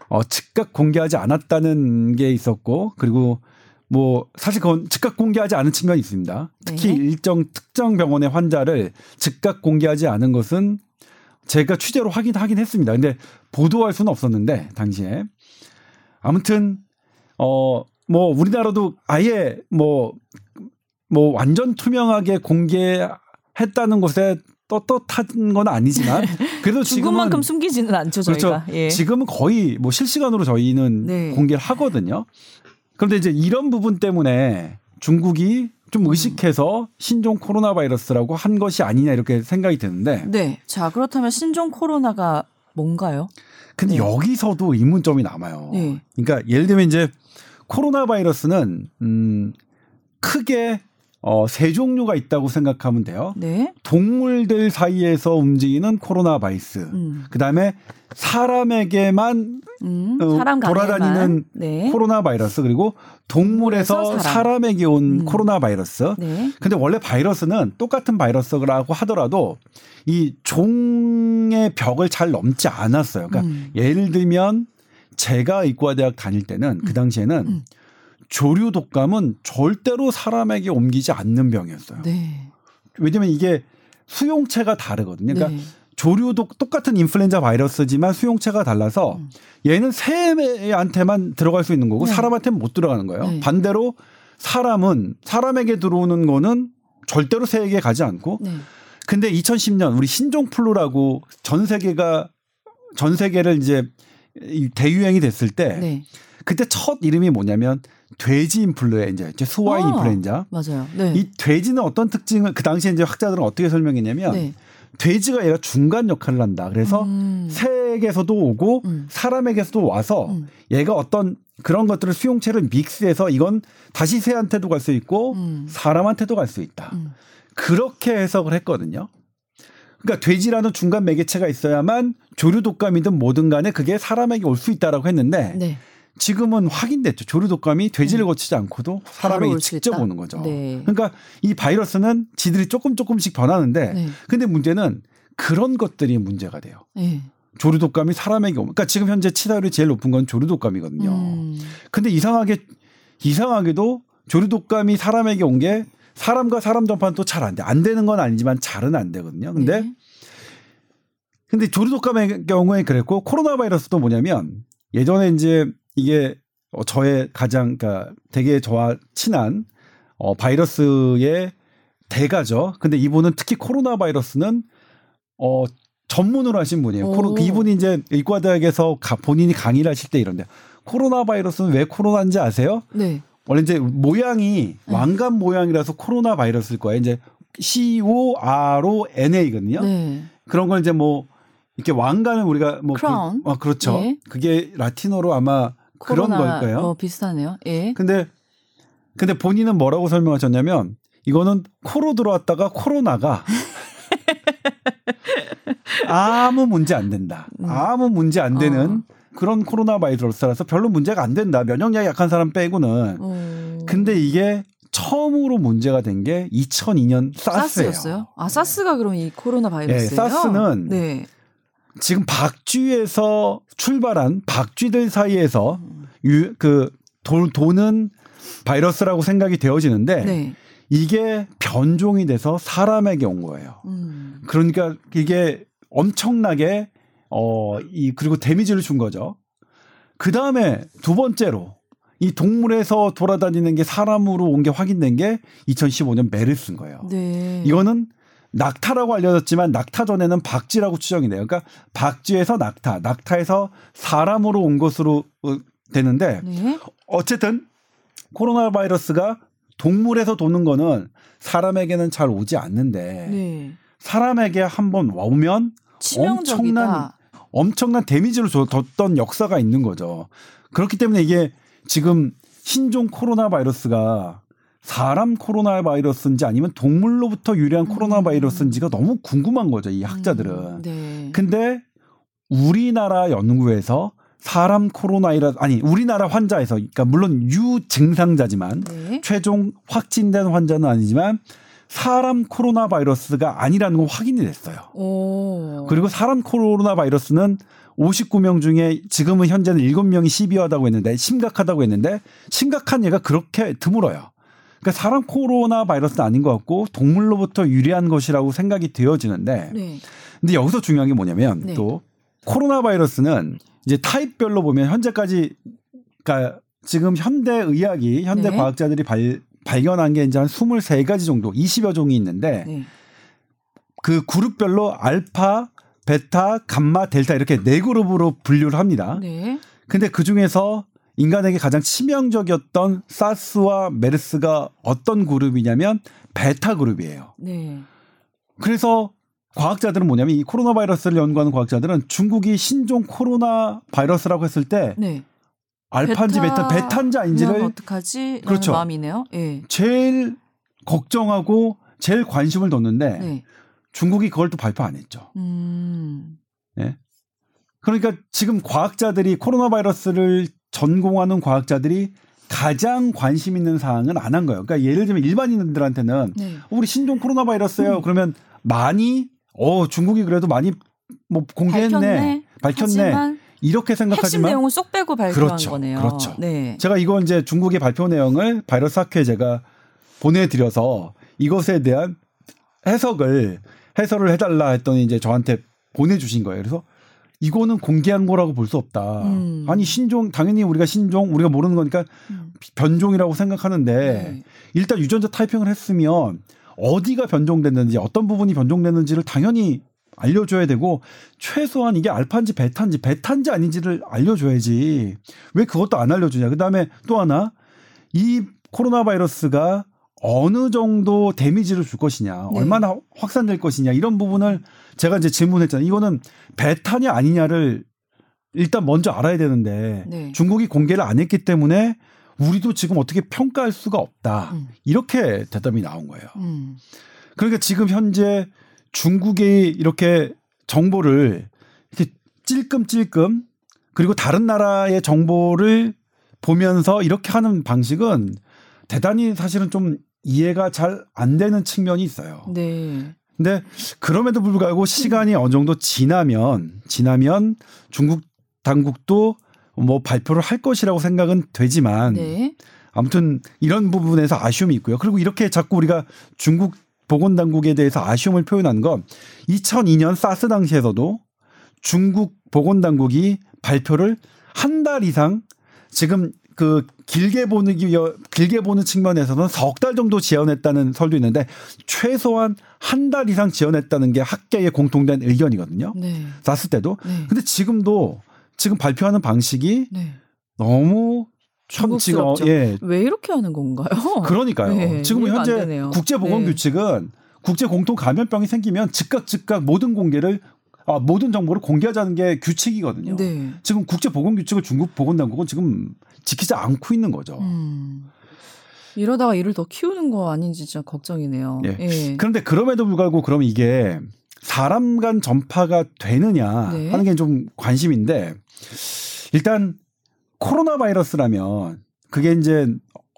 S2: 어, 즉각 공개하지 않았다는 게 있었고 그리고 뭐 사실 그건 즉각 공개하지 않은 측면이 있습니다. 특히 네. 일정 특정 병원의 환자를 즉각 공개하지 않은 것은 제가 취재로 확인하긴 했습니다. 근데 보도할 수는 없었는데 당시에 아무튼 어 뭐 우리나라도 아예 뭐뭐 뭐 완전 투명하게 공개했다는 것에 떳떳한 건 아니지만 그래도
S1: 지금만큼 숨기지는 않죠 저희가.
S2: 그렇죠. 예. 지금은 거의 뭐 실시간으로 저희는 네. 공개를 하거든요. 그런데 이제 이런 부분 때문에 중국이 좀 음. 의식해서 신종 코로나 바이러스라고 한 것이 아니냐 이렇게 생각이 드는데.
S1: 네. 자 그렇다면 신종 코로나가 뭔가요?
S2: 근데 네. 여기서도 의문점이 남아요. 네. 그러니까 예를 들면 이제 코로나 바이러스는 음 크게 어, 세 종류가 있다고 생각하면 돼요. 네. 동물들 사이에서 움직이는 코로나 바이러스. 음. 그다음에 사람에게만 음, 어, 사람 돌아다니는 네. 코로나 바이러스 그리고 동물에서 사람. 에게 온 음. 코로나 바이러스. 네. 근데 원래 바이러스는 똑같은 바이러스라고 하더라도 이 종의 벽을 잘 넘지 않았어요. 그러니까 음. 예를 들면 제가 이과대학 다닐 때는 그 음. 당시에는 음. 조류 독감은 절대로 사람에게 옮기지 않는 병이었어요. 네. 왜냐면 이게 수용체가 다르거든요. 그러니까 네. 조류독 똑같은 인플루엔자 바이러스지만 수용체가 달라서 음. 얘는 새한테만 들어갈 수 있는 거고 네. 사람한테는 못 들어가는 거예요. 네. 반대로 사람은 사람에게 들어오는 거는 절대로 새에게 가지 않고 네. 근데 2010년 우리 신종 플루라고 전 세계가 전 세계를 이제 대유행이 됐을 때 네. 그때 첫 이름이 뭐냐면 돼지 인플루엔자, 이제 스와인 아, 인플루엔자.
S1: 맞아요. 네.
S2: 이 돼지는 어떤 특징을 그 당시에 이제 학자들은 어떻게 설명했냐면 네. 돼지가 얘가 중간 역할을 한다. 그래서 음. 새에게서도 오고 음. 사람에게서도 와서 음. 얘가 어떤 그런 것들을 수용체를 믹스해서 이건 다시 새한테도 갈 수 있고 음. 사람한테도 갈 수 있다. 음. 그렇게 해석을 했거든요. 그러니까 돼지라는 중간 매개체가 있어야만 조류 독감이든 뭐든 간에 그게 사람에게 올 수 있다라고 했는데 네. 지금은 확인됐죠. 조류 독감이 돼지를 음. 거치지 않고도 사람에게 직접 오는 거죠. 네. 그러니까 이 바이러스는 지들이 조금 조금씩 변하는데 네. 근데 문제는 그런 것들이 문제가 돼요. 네. 조류독감이 사람에게 오면, 그러니까 지금 현재 치사율이 제일 높은 건 조류독감이거든요. 음. 근데 이상하게 이상하게도 조류독감이 사람에게 온 게 사람과 사람 전파는 또 잘 안 돼. 안 되는 건 아니지만 잘은 안 되거든요. 근데 네. 근데 조류독감의 경우에 그랬고 코로나 바이러스도 뭐냐면 예전에 이제 이게 저의 가장 그러니까 되게 저와 친한 어 바이러스의 대가죠. 근데 이분은 특히 코로나 바이러스는 어 전문으로 하신 분이에요. 코로, 그 이분이 이제 의과대학에서 가, 본인이 강의를 하실 때 이런데 코로나 바이러스는 왜 코로나인지 아세요? 네. 원래 이제 모양이 네. 왕관 모양이라서 코로나 바이러스일 거예요. 이제 C O R O N A거든요. 네. 그런 걸 이제 뭐 이렇게 왕관을 우리가 뭐 그, 어, 그렇죠. 예. 그게 라틴어로 아마 그런 걸 거예요.
S1: 어, 비슷하네요. 예.
S2: 근데 근데 본인은 뭐라고 설명하셨냐면 이거는 코로 들어왔다가 코로 나가 아무 문제 안 된다. 음. 아무 문제 안 되는 어. 그런 코로나 바이러스라서 별로 문제가 안 된다. 면역력이 약한 사람 빼고는. 어. 근데 이게 처음으로 문제가 된 게 2002년 사스예요. 사스였어요?
S1: 아 사스가 그럼 이 코로나 바이러스예요?
S2: 네, 사스는 네. 지금 박쥐에서 출발한 박쥐들 사이에서 음. 유, 그 도, 도는 바이러스라고 생각이 되어지는데 네. 이게 변종이 돼서 사람에게 온 거예요. 음. 그러니까 이게 엄청나게 어, 이 그리고 데미지를 준 거죠. 그 다음에 두 번째로 이 동물에서 돌아다니는 게 사람으로 온 게 확인된 게 2015년 메르스인 거예요. 네. 이거는 낙타라고 알려졌지만 낙타 전에는 박쥐라고 추정이 돼요. 그러니까 박쥐에서 낙타, 낙타에서 사람으로 온 것으로 어, 되는데 네. 어쨌든 코로나 바이러스가 동물에서 도는 거는 사람에게는 잘 오지 않는데 네. 사람에게 한번 오면 엄청난 엄청난 데미지를 줬던 역사가 있는 거죠. 그렇기 때문에 이게 지금 신종 코로나 바이러스가 사람 코로나 바이러스인지 아니면 동물로부터 유래한 음. 코로나 바이러스인지가 너무 궁금한 거죠. 이 학자들은. 음, 네. 근데 우리나라 연구에서 사람 코로나이라 아니 우리나라 환자에서 그러니까 물론 유증상자지만 네. 최종 확진된 환자는 아니지만 사람 코로나 바이러스가 아니라는 건 확인이 됐어요. 오. 그리고 사람 코로나 바이러스는 59명 중에 지금은 현재는 7명이 시비하다고 했는데 심각하다고 했는데 심각한 예가 그렇게 드물어요. 그러니까 사람 코로나 바이러스는 아닌 것 같고 동물로부터 유리한 것이라고 생각이 되어지는데 네. 근데 여기서 중요한 게 뭐냐면 네. 또 코로나 바이러스는 이제 타입별로 보면 현재까지 그러니까 지금 현대 의학이 현대 네. 과학자들이 발, 발견한 게 이제 한 23가지 정도, 20여 종이 있는데 네. 그 그룹별로 알파, 베타, 감마, 델타 이렇게 네 그룹으로 분류를 합니다. 네. 근데 그 중에서 인간에게 가장 치명적이었던 사스와 메르스가 어떤 그룹이냐면 베타 그룹이에요. 네. 그래서 과학자들은 뭐냐면 이 코로나 바이러스를 연구하는 과학자들은 중국이 신종 코로나 바이러스라고 했을 때 네. 알파인지 베타, 아닌지를
S1: 어떡하지? 그렇죠. 마음이네요. 예.
S2: 제일 걱정하고 제일 관심을 뒀는데 네. 중국이 그걸 또 발표 안 했죠. 음. 네. 그러니까 지금 과학자들이 코로나 바이러스를 전공하는 과학자들이 가장 관심 있는 사항은 안 한 거예요. 그러니까 예를 들면 일반인들한테는 네. 어, 우리 신종 코로나 바이러스예요. 음. 그러면 많이 어 중국이 그래도 많이 뭐 공개했네, 밝혔네. 밝혔네. 이렇게 생각하지만 핵심
S1: 내용을 쏙 빼고 발표한
S2: 그렇죠,
S1: 거네요.
S2: 그렇죠. 네. 제가 이거 이제 중국의 발표 내용을 바이러스 학회에 제가 보내드려서 이것에 대한 해석을 해설을 해달라 했더니 이제 저한테 보내주신 거예요. 그래서 이거는 공개한 거라고 볼 수 없다. 음. 아니 신종 당연히 우리가 신종 우리가 모르는 거니까 음. 변종이라고 생각하는데 네. 일단 유전자 타이핑을 했으면 어디가 변종됐는지 어떤 부분이 변종됐는지를 당연히 알려줘야 되고 최소한 이게 알파인지 베타인지 베타인지 아닌지를 알려줘야지 왜 그것도 안 알려주냐 그 다음에 또 하나 이 코로나 바이러스가 어느 정도 데미지를 줄 것이냐 네. 얼마나 확산될 것이냐 이런 부분을 제가 이제 질문했잖아요 이거는 베타냐 아니냐를 일단 먼저 알아야 되는데 네. 중국이 공개를 안 했기 때문에 우리도 지금 어떻게 평가할 수가 없다. 음. 이렇게 대답이 나온 거예요. 음. 그러니까 지금 현재 중국이 이렇게 정보를 이렇게 찔끔찔끔 그리고 다른 나라의 정보를 보면서 이렇게 하는 방식은 대단히 사실은 좀 이해가 잘 안 되는 측면이 있어요. 네. 근데 그럼에도 불구하고 시간이 어느 정도 지나면 지나면 중국 당국도 뭐 발표를 할 것이라고 생각은 되지만 네. 아무튼 이런 부분에서 아쉬움이 있고요. 그리고 이렇게 자꾸 우리가 중국 보건당국에 대해서 아쉬움을 표현한 건 2002년 사스 당시에서도 중국 보건당국이 발표를 한 달 이상 지금 그 길게 보는 길게 보는 측면에서는 석 달 정도 지연했다는 설도 있는데 최소한 한 달 이상 지연했다는 게 학계의 공통된 의견이거든요. 네. 사스 때도. 네. 근데 지금도 지금 발표하는 방식이 네. 너무
S1: 참 지금 어, 예. 왜 이렇게 하는 건가요?
S2: 그러니까요. 네, 지금 현재 국제 보건 네. 규칙은 국제 공통 감염병이 생기면 즉각 즉각 모든 공개를 아, 모든 정보를 공개하자는 게 규칙이거든요. 네. 지금 국제 보건 규칙을 중국 보건 당국은 지금 지키지 않고 있는 거죠. 음.
S1: 이러다가 이를 더 키우는 거 아닌지 진짜 걱정이네요. 예.
S2: 예. 그런데 그럼에도 불구하고 그럼 이게 사람 간 전파가 되느냐 네. 하는 게 좀 관심인데 일단 코로나 바이러스라면 그게 이제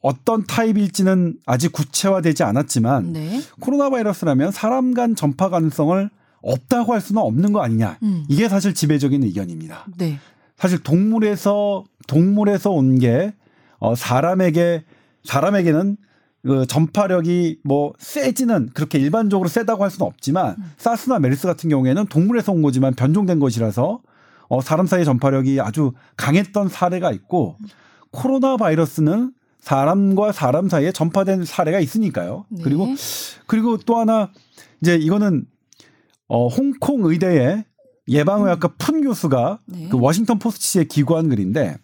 S2: 어떤 타입일지는 아직 구체화되지 않았지만 네. 코로나 바이러스라면 사람 간 전파 가능성을 없다고 할 수는 없는 거 아니냐. 음. 이게 사실 지배적인 의견입니다. 네. 사실 동물에서 동물에서 온 게 어, 사람에게 사람에게는 그 전파력이 뭐 세지는 그렇게 일반적으로 세다고 할 수는 없지만 음. 사스나 메르스 같은 경우에는 동물에서 온 거지만 변종된 것이라서 어, 사람 사이 전파력이 아주 강했던 사례가 있고 음. 코로나 바이러스는 사람과 사람 사이에 전파된 사례가 있으니까요. 네. 그리고 그리고 또 하나 이제 이거는 어, 홍콩 의대의 예방의학과 음. 푼 교수가 네. 그 워싱턴 포스트지에 기고한 글인데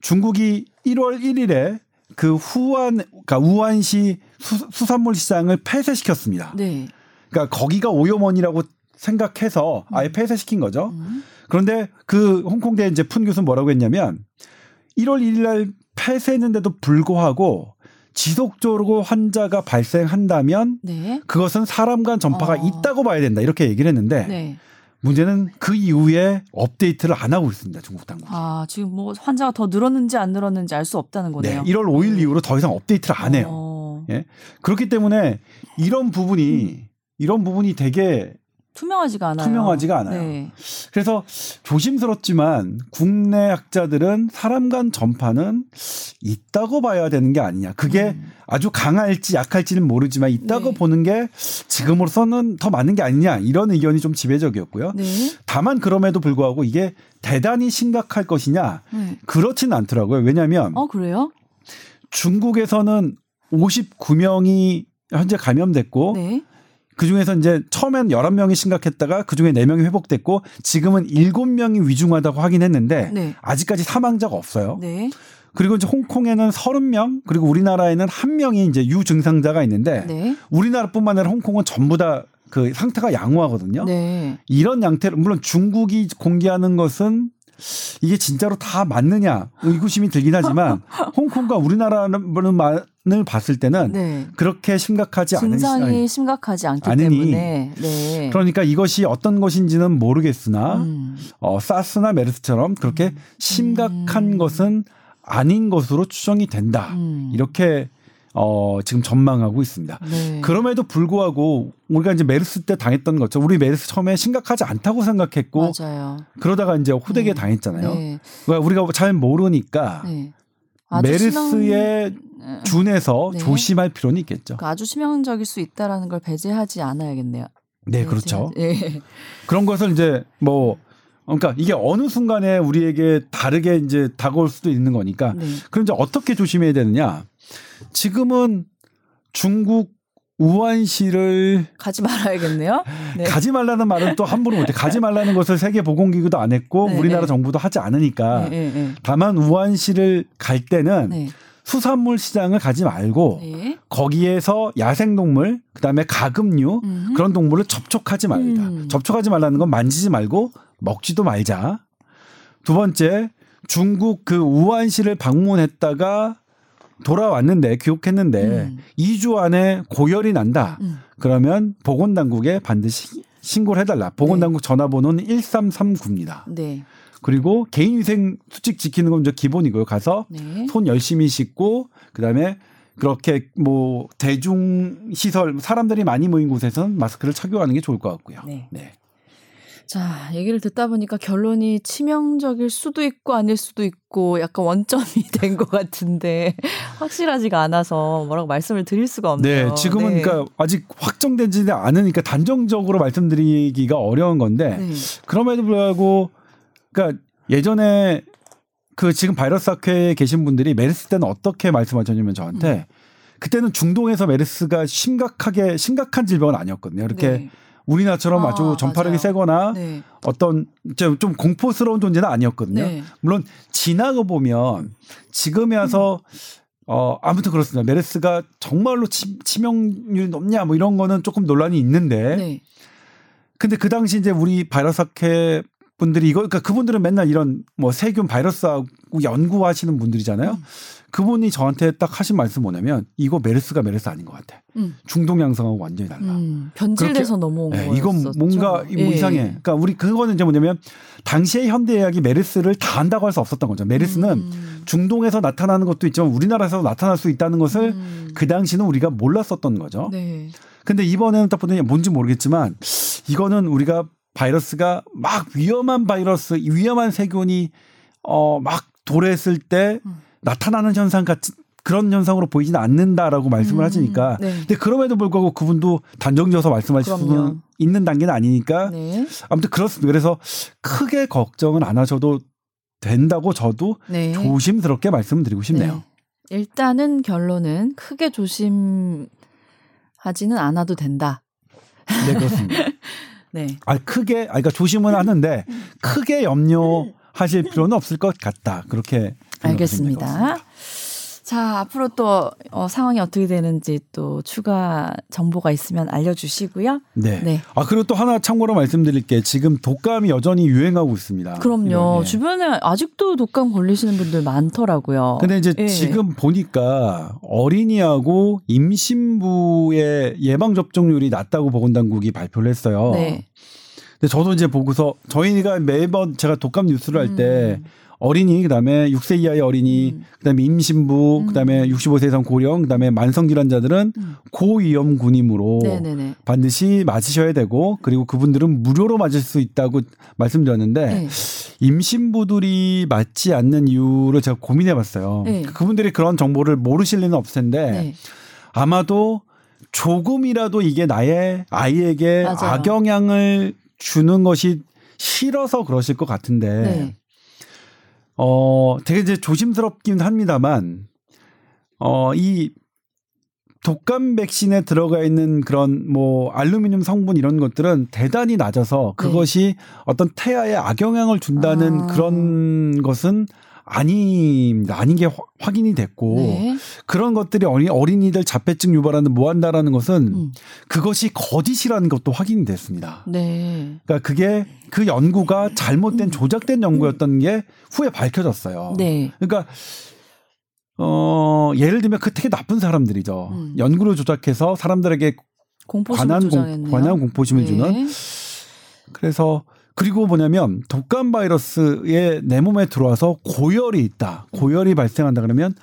S2: 중국이 1월 1일에 그 후안 그러니까 우한시 수, 산물 시장을 폐쇄시켰습니다. 네. 그러니까 거기가 오염원이라고 생각해서 아예 음. 폐쇄시킨 거죠. 음. 그런데 그 홍콩대 이제 푼 교수는 뭐라고 했냐면 1월 1일 날 폐쇄했는데도 불구하고 지속적으로 환자가 발생한다면 네. 그것은 사람 간 전파가 어. 있다고 봐야 된다 이렇게 얘기를 했는데 네. 문제는 그 이후에 업데이트를 안 하고 있습니다 중국 당국.
S1: 아 지금 뭐 환자가 더 늘었는지 안 늘었는지 알 수 없다는 거네요.
S2: 네, 1월 5일 이후로 더 이상 업데이트를 안 해요. 어. 예, 그렇기 때문에 이런 부분이 음. 이런 부분이 되게
S1: 투명하지가 않아요.
S2: 투명하지가 않아요. 네. 그래서 조심스럽지만 국내 학자들은 사람 간 전파는 있다고 봐야 되는 게 아니냐. 그게 음. 아주 강할지 약할지는 모르지만 있다고 네. 보는 게 지금으로서는 더 맞는 게 아니냐. 이런 의견이 좀 지배적이었고요. 네. 다만 그럼에도 불구하고 이게 대단히 심각할 것이냐. 네. 그렇지는 않더라고요. 왜냐하면
S1: 어 그래요?
S2: 중국에서는 59명이 현재 감염됐고 네. 그 중에서 이제 처음엔 11명이 심각했다가 그 중에 4명이 회복됐고 지금은 7명이 위중하다고 확인했는데 네. 아직까지 사망자가 없어요. 네. 그리고 이제 홍콩에는 30명 그리고 우리나라에는 한 명이 이제 유증상자가 있는데 네. 우리나라뿐만 아니라 홍콩은 전부 다 그 상태가 양호하거든요. 네. 이런 양태로 물론 중국이 공개하는 것은 이게 진짜로 다 맞느냐 의구심이 들긴 하지만 홍콩과 우리나라를 봤을 때는 네. 그렇게 심각하지
S1: 않은 증상이 심각하지 않기 않으니, 때문에 네.
S2: 그러니까 이것이 어떤 것인지는 모르겠으나 음. 어, 사스나 메르스처럼 그렇게 음. 심각한 음. 것은 아닌 것으로 추정이 된다 음. 이렇게 어, 지금 전망하고 있습니다. 네. 그럼에도 불구하고 우리가 이제 메르스 때 당했던 것처럼 우리 메르스 처음에 심각하지 않다고 생각했고 맞아요. 그러다가 이제 호되게 네. 당했잖아요. 네. 그러니까 우리가 잘 모르니까 네. 메르스에. 준해서 네. 조심할 필요는 있겠죠.
S1: 그러니까 아주 치명적일 수 있다라는 걸 배제하지 않아야겠네요.
S2: 네, 그렇죠. 예. 그런 것을 이제 뭐 그러니까 이게 어느 순간에 우리에게 다르게 이제 다가올 수도 있는 거니까. 네. 그럼 이제 어떻게 조심해야 되느냐? 지금은 중국 우한시를
S1: 가지 말아야겠네요.
S2: 네. 가지 말라는 말은 또 함부로 못해. 가지 말라는 것을 세계 보건기구도 안 했고 네, 우리나라 네. 정부도 하지 않으니까. 네, 네, 다만 우한시를 갈 때는 수산물 시장을 가지 말고 거기에서 야생동물 그다음에 가금류 음. 그런 동물을 접촉하지 말다. 음. 접촉하지 말라는 건 만지지 말고 먹지도 말자. 두 번째 중국 그 우한시를 방문했다가 돌아왔는데 귀국했는데 음. 2주 안에 고열이 난다. 음. 그러면 보건당국에 반드시 신고를 해달라. 보건당국 네. 전화번호는 1339입니다. 네. 그리고 개인위생 수칙 지키는 건 이제 기본이고요. 가서 네. 손 열심히 씻고 그다음에 그렇게 뭐 대중 시설 사람들이 많이 모인 곳에서는 마스크를 착용하는 게 좋을 것 같고요. 네. 네.
S1: 자, 얘기를 듣다 보니까 결론이 치명적일 수도 있고 아닐 수도 있고 약간 원점이 된 것 같은데 확실하지가 않아서 뭐라고 말씀을 드릴 수가 없네요.
S2: 네, 지금은 네. 그러니까 아직 확정되지 않으니까 단정적으로 말씀드리기가 어려운 건데 네. 그럼에도 불구하고 그러니까 예전에 그 지금 바이러스 학회에 계신 분들이 메르스 때는 어떻게 말씀하셨냐면 저한테 음. 그때는 중동에서 메르스가 심각하게 심각한 질병은 아니었거든요. 이렇게 네. 우리나라처럼 아, 주 전파력이 맞아요. 세거나 네. 어떤 좀, 좀 공포스러운 존재는 아니었거든요. 네. 물론 지나고 보면 지금에 와서 음. 어 아무튼 그렇습니다. 메르스가 정말로 치, 치명률이 높냐 뭐 이런 거는 조금 논란이 있는데 네. 근데 그 당시 이제 우리 바이러스 학회 분들이 이거 그러니까 그분들은 맨날 이런 뭐 세균 바이러스하고 연구하시는 분들이잖아요. 음. 그분이 저한테 딱 하신 말씀 뭐냐면 이거 메르스가 메르스 아닌 것 같아. 음. 중동 양성하고 완전히 달라. 음.
S1: 변질돼서 넘어온 네, 이건
S2: 뭔가 뭐 예. 이상해. 그러니까 우리 그거는 이제 뭐냐면 당시의 현대의학이 메르스를 다 한다고 할 수 없었던 거죠. 메르스는 음. 중동에서 나타나는 것도 있지만 우리나라에서 나타날 수 있다는 것을 음. 그 당시는 우리가 몰랐었던 거죠. 네. 근데 이번에는 딱 보더니 뭔지 모르겠지만 이거는 우리가 바이러스가 막 위험한 바이러스, 위험한 세균이 어 막 도래했을 때 음. 나타나는 현상 같이 그런 현상으로 보이지는 않는다라고 말씀을 음, 하시니까. 네. 근데 그럼에도 불구하고 그분도 단정지어서 말씀하실 수는 있는 단계는 아니니까. 네. 아무튼 그렇습니다. 그래서 크게 걱정은 안 하셔도 된다고 저도 네. 조심스럽게 말씀드리고 싶네요. 네.
S1: 일단은 결론은 크게 조심하지는 않아도 된다.
S2: 네, 그렇습니다. 네. 아, 크게, 아, 그러니까 조심은 하는데 크게 염려하실 필요는 없을 것 같다. 그렇게
S1: 알겠습니다. 자, 앞으로 또 어, 상황이 어떻게 되는지 또 추가 정보가 있으면 알려주시고요.
S2: 네. 네. 아 그리고 또 하나 참고로 말씀드릴 게 지금 독감이 여전히 유행하고 있습니다.
S1: 그럼요. 주변에 아직도 독감 걸리시는 분들 많더라고요.
S2: 근데 이제 예. 지금 보니까 어린이하고 임신부의 예방 접종률이 낮다고 보건당국이 발표를 했어요. 네. 근데 저도 이제 보고서 저희가 매번 제가 독감 뉴스를 할때 음. 어린이 그다음에 6세 이하의 어린이 음. 그다음에 임신부 음. 그다음에 65세 이상 고령 그다음에 만성 질환자들은 음. 고위험 군임으로 네네네. 반드시 맞으셔야 되고 그리고 그분들은 무료로 맞을 수 있다고 말씀드렸는데 네. 임신부들이 맞지 않는 이유를 제가 고민해 봤어요. 네. 그분들이 그런 정보를 모르실 리는 없을 텐데 네. 아마도 조금이라도 이게 나의 아이에게 맞아요. 악영향을 주는 것이 싫어서 그러실 것 같은데 네. 어, 되게 이제 조심스럽긴 합니다만, 어, 이 독감 백신에 들어가 있는 그런 뭐 알루미늄 성분 이런 것들은 대단히 낮아서 그것이 네. 어떤 태아에 악영향을 준다는 아. 그런 것은 아닙니다. 아닌 게 확인이 됐고 네. 그런 것들이 어린이들 자폐증 유발하는 뭐한다라는 것은 음. 그것이 거짓이라는 것도 확인이 됐습니다. 네. 그러니까 그게 그 연구가 잘못된 음. 조작된 연구였던 게 후에 밝혀졌어요. 네. 그러니까 어 예를 들면 그 되게 나쁜 사람들이죠. 음. 연구를 조작해서 사람들에게
S1: 관한 공,
S2: 관한 공포심을 네. 주는 그래서 그리고 뭐냐면 독감 바이러스에 내 몸에 들어와서 고열이 있다. 고열이 발생한다 그러면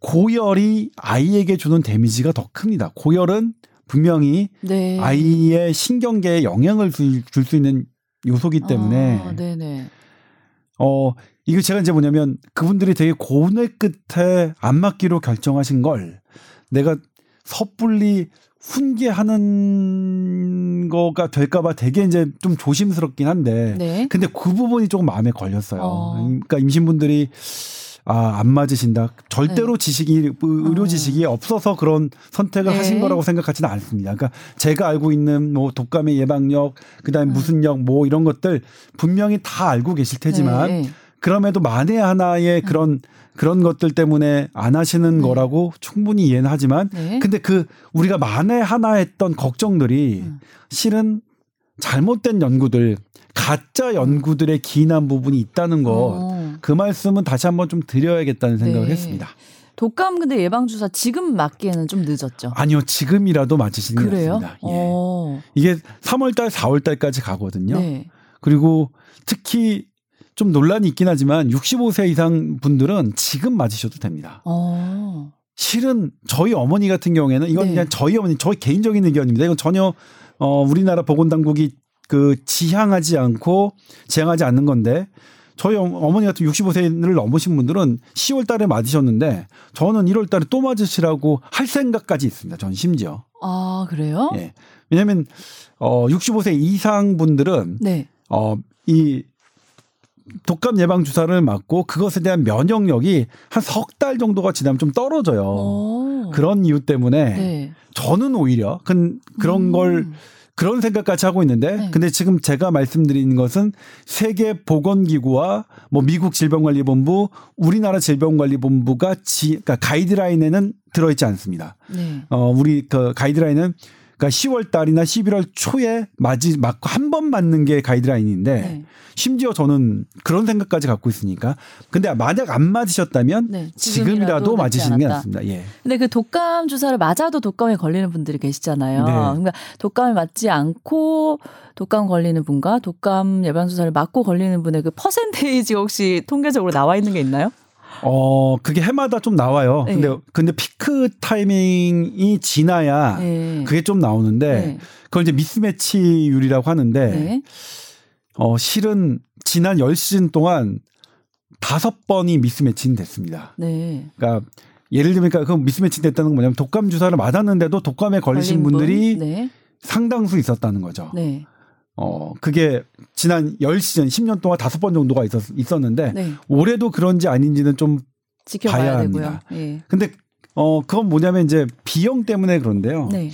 S2: 고열이 아이에게 주는 데미지가 더 큽니다. 고열은 분명히 네. 아이의 신경계에 영향을 줄 수 있는 요소기 때문에 아. 어 이거 제가 이제 뭐냐면 그분들이 되게 고뇌 끝에 안 맞기로 결정하신 걸 내가 섣불리 훈계하는 거가 될까봐 되게 이제 좀 조심스럽긴 한데, 네. 근데 그 부분이 조금 마음에 걸렸어요. 어. 그러니까 임신분들이 아, 안 맞으신다. 절대로 네. 지식이, 의료 어. 지식이 어. 없어서 그런 선택을 네. 하신 거라고 생각하지는 않습니다. 그러니까 제가 알고 있는 뭐 독감의 예방력, 그 다음에 음. 무슨 력, 뭐 이런 것들 분명히 다 알고 계실 테지만 네. 그럼에도 만에 하나의 음. 그런 그런 것들 때문에 안 하시는 네. 거라고 충분히 이해는 하지만 네. 근데 그 우리가 만에 하나 했던 걱정들이 음. 실은 잘못된 연구들 가짜 연구들의 기인한 부분이 있다는 거그 어. 말씀은 다시 한번 좀 드려야겠다는 생각을 네. 했습니다.
S1: 독감 근데 예방 주사 지금 맞기에는 좀 늦었죠.
S2: 아니요, 지금이라도 맞으시는 게 맞습니다. 예. 어. 이게 3월달, 4월달까지 가거든요. 네. 그리고 특히 좀 논란이 있긴 하지만 65세 이상 분들은 지금 맞으셔도 됩니다. 어. 실은 저희 어머니 같은 경우에는 이건 네. 그냥 저희 어머니 저희 개인적인 의견입니다. 이건 전혀 어 우리나라 보건 당국이 그 지향하지 않고 지향하지 않는 건데 저희 어머니 같은 65세를 넘으신 분들은 10월 달에 맞으셨는데 저는 1월 달에 또 맞으시라고 할 생각까지 있습니다. 전 심지어.
S1: 아, 그래요?
S2: 예. 왜냐면 어 65세 이상 분들은 네. 어이 독감 예방 주사를 맞고 그것에 대한 면역력이 한 석 달 정도가 지나면 좀 떨어져요. 오. 그런 이유 때문에 네. 저는 오히려 그, 그런 음. 걸 그런 생각까지 하고 있는데 네. 근데 지금 제가 말씀드리는 것은 세계 보건기구와 뭐 미국 질병관리본부, 우리나라 질병관리본부가 지 그러니까 가이드라인에는 들어 있지 않습니다. 네. 어 우리 그 가이드라인은 그러니까 10월 달이나 11월 초에 맞이 맞고 한번 맞는 게 가이드라인인데 네. 심지어 저는 그런 생각까지 갖고 있으니까 근데 만약 안 맞으셨다면 네, 지금이라도, 맞으시는 게 낫습니다. 예.
S1: 근데 그 독감 주사를 맞아도 독감에 걸리는 분들이 계시잖아요. 네. 그러니까 독감을 맞지 않고 독감 걸리는 분과 독감 예방 주사를 맞고 걸리는 분의 그 퍼센테이지 혹시 통계적으로 나와 있는 게 있나요?
S2: 어, 그게 해마다 좀 나와요. 네. 근데, 근데 피크 타이밍이 지나야 네. 그게 좀 나오는데, 네. 그걸 이제 미스매치율이라고 하는데, 네. 어, 실은 지난 10시즌 동안 다섯 번이 미스매치는 됐습니다. 네. 그러니까 예를 들면 그 미스매치 됐다는 건 뭐냐면 독감 주사를 맞았는데도 독감에 걸리신 분들이 분? 네. 상당수 있었다는 거죠. 네. 어, 그게 지난 10시즌 10년 동안 다섯 번 정도가 있었, 있었는데 네. 올해도 그런지 아닌지는 좀 지켜봐야 봐야 합니다. 예. 근데 어, 그건 뭐냐면 이제 비용 때문에 그런데요. 네.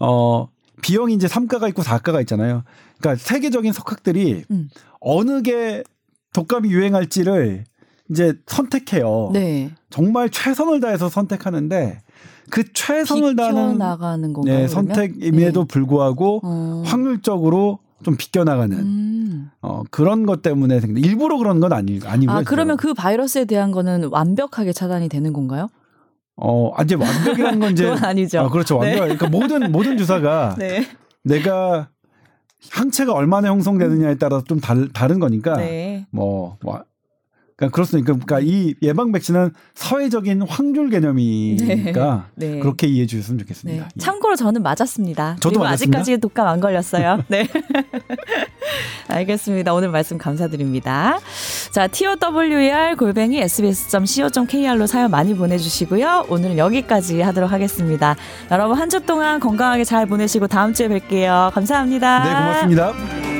S2: 어, 비용이 이제 3가가 있고 4가가 있잖아요. 그러니까 세계적인 석학들이 음. 어느 게 독감이 유행할지를 이제 선택해요. 네. 정말 최선을 다해서 선택하는데 그 최선을 다하는
S1: 나가는 건가요, 네,
S2: 선택임에도 네. 불구하고 어. 확률적으로 좀 비껴나가는 음. 어, 그런 것 때문에 생긴 일부러 그런 건 아니 아니고요.
S1: 아 그러면 그 바이러스에 대한 거는 완벽하게 차단이 되는 건가요?
S2: 어, 아, 이제 완벽이라는 건 이제
S1: 그건 아니죠.
S2: 아, 그렇죠. 완벽. 네. 그러니까 모든 모든 주사가 네. 내가 항체가 얼마나 형성되느냐에 따라서 좀 다르, 다른 거니까 네. 뭐, 뭐 그러니까 그렇습니까? 그러니까 이 예방 백신은 사회적인 확률 개념이니까 네. 네. 그렇게 이해해 주셨으면 좋겠습니다. 네.
S1: 예. 참고로 저는 맞았습니다.
S2: 저도 맞았습니다.
S1: 아직까지 독감 안 걸렸어요. 네. 알겠습니다. 오늘 말씀 감사드립니다. 자, TOWR 골뱅이 sbs.co.kr로 사연 많이 보내주시고요. 오늘은 여기까지 하도록 하겠습니다. 여러분 한 주 동안 건강하게 잘 보내시고 다음 주에 뵐게요. 감사합니다.
S2: 네, 고맙습니다.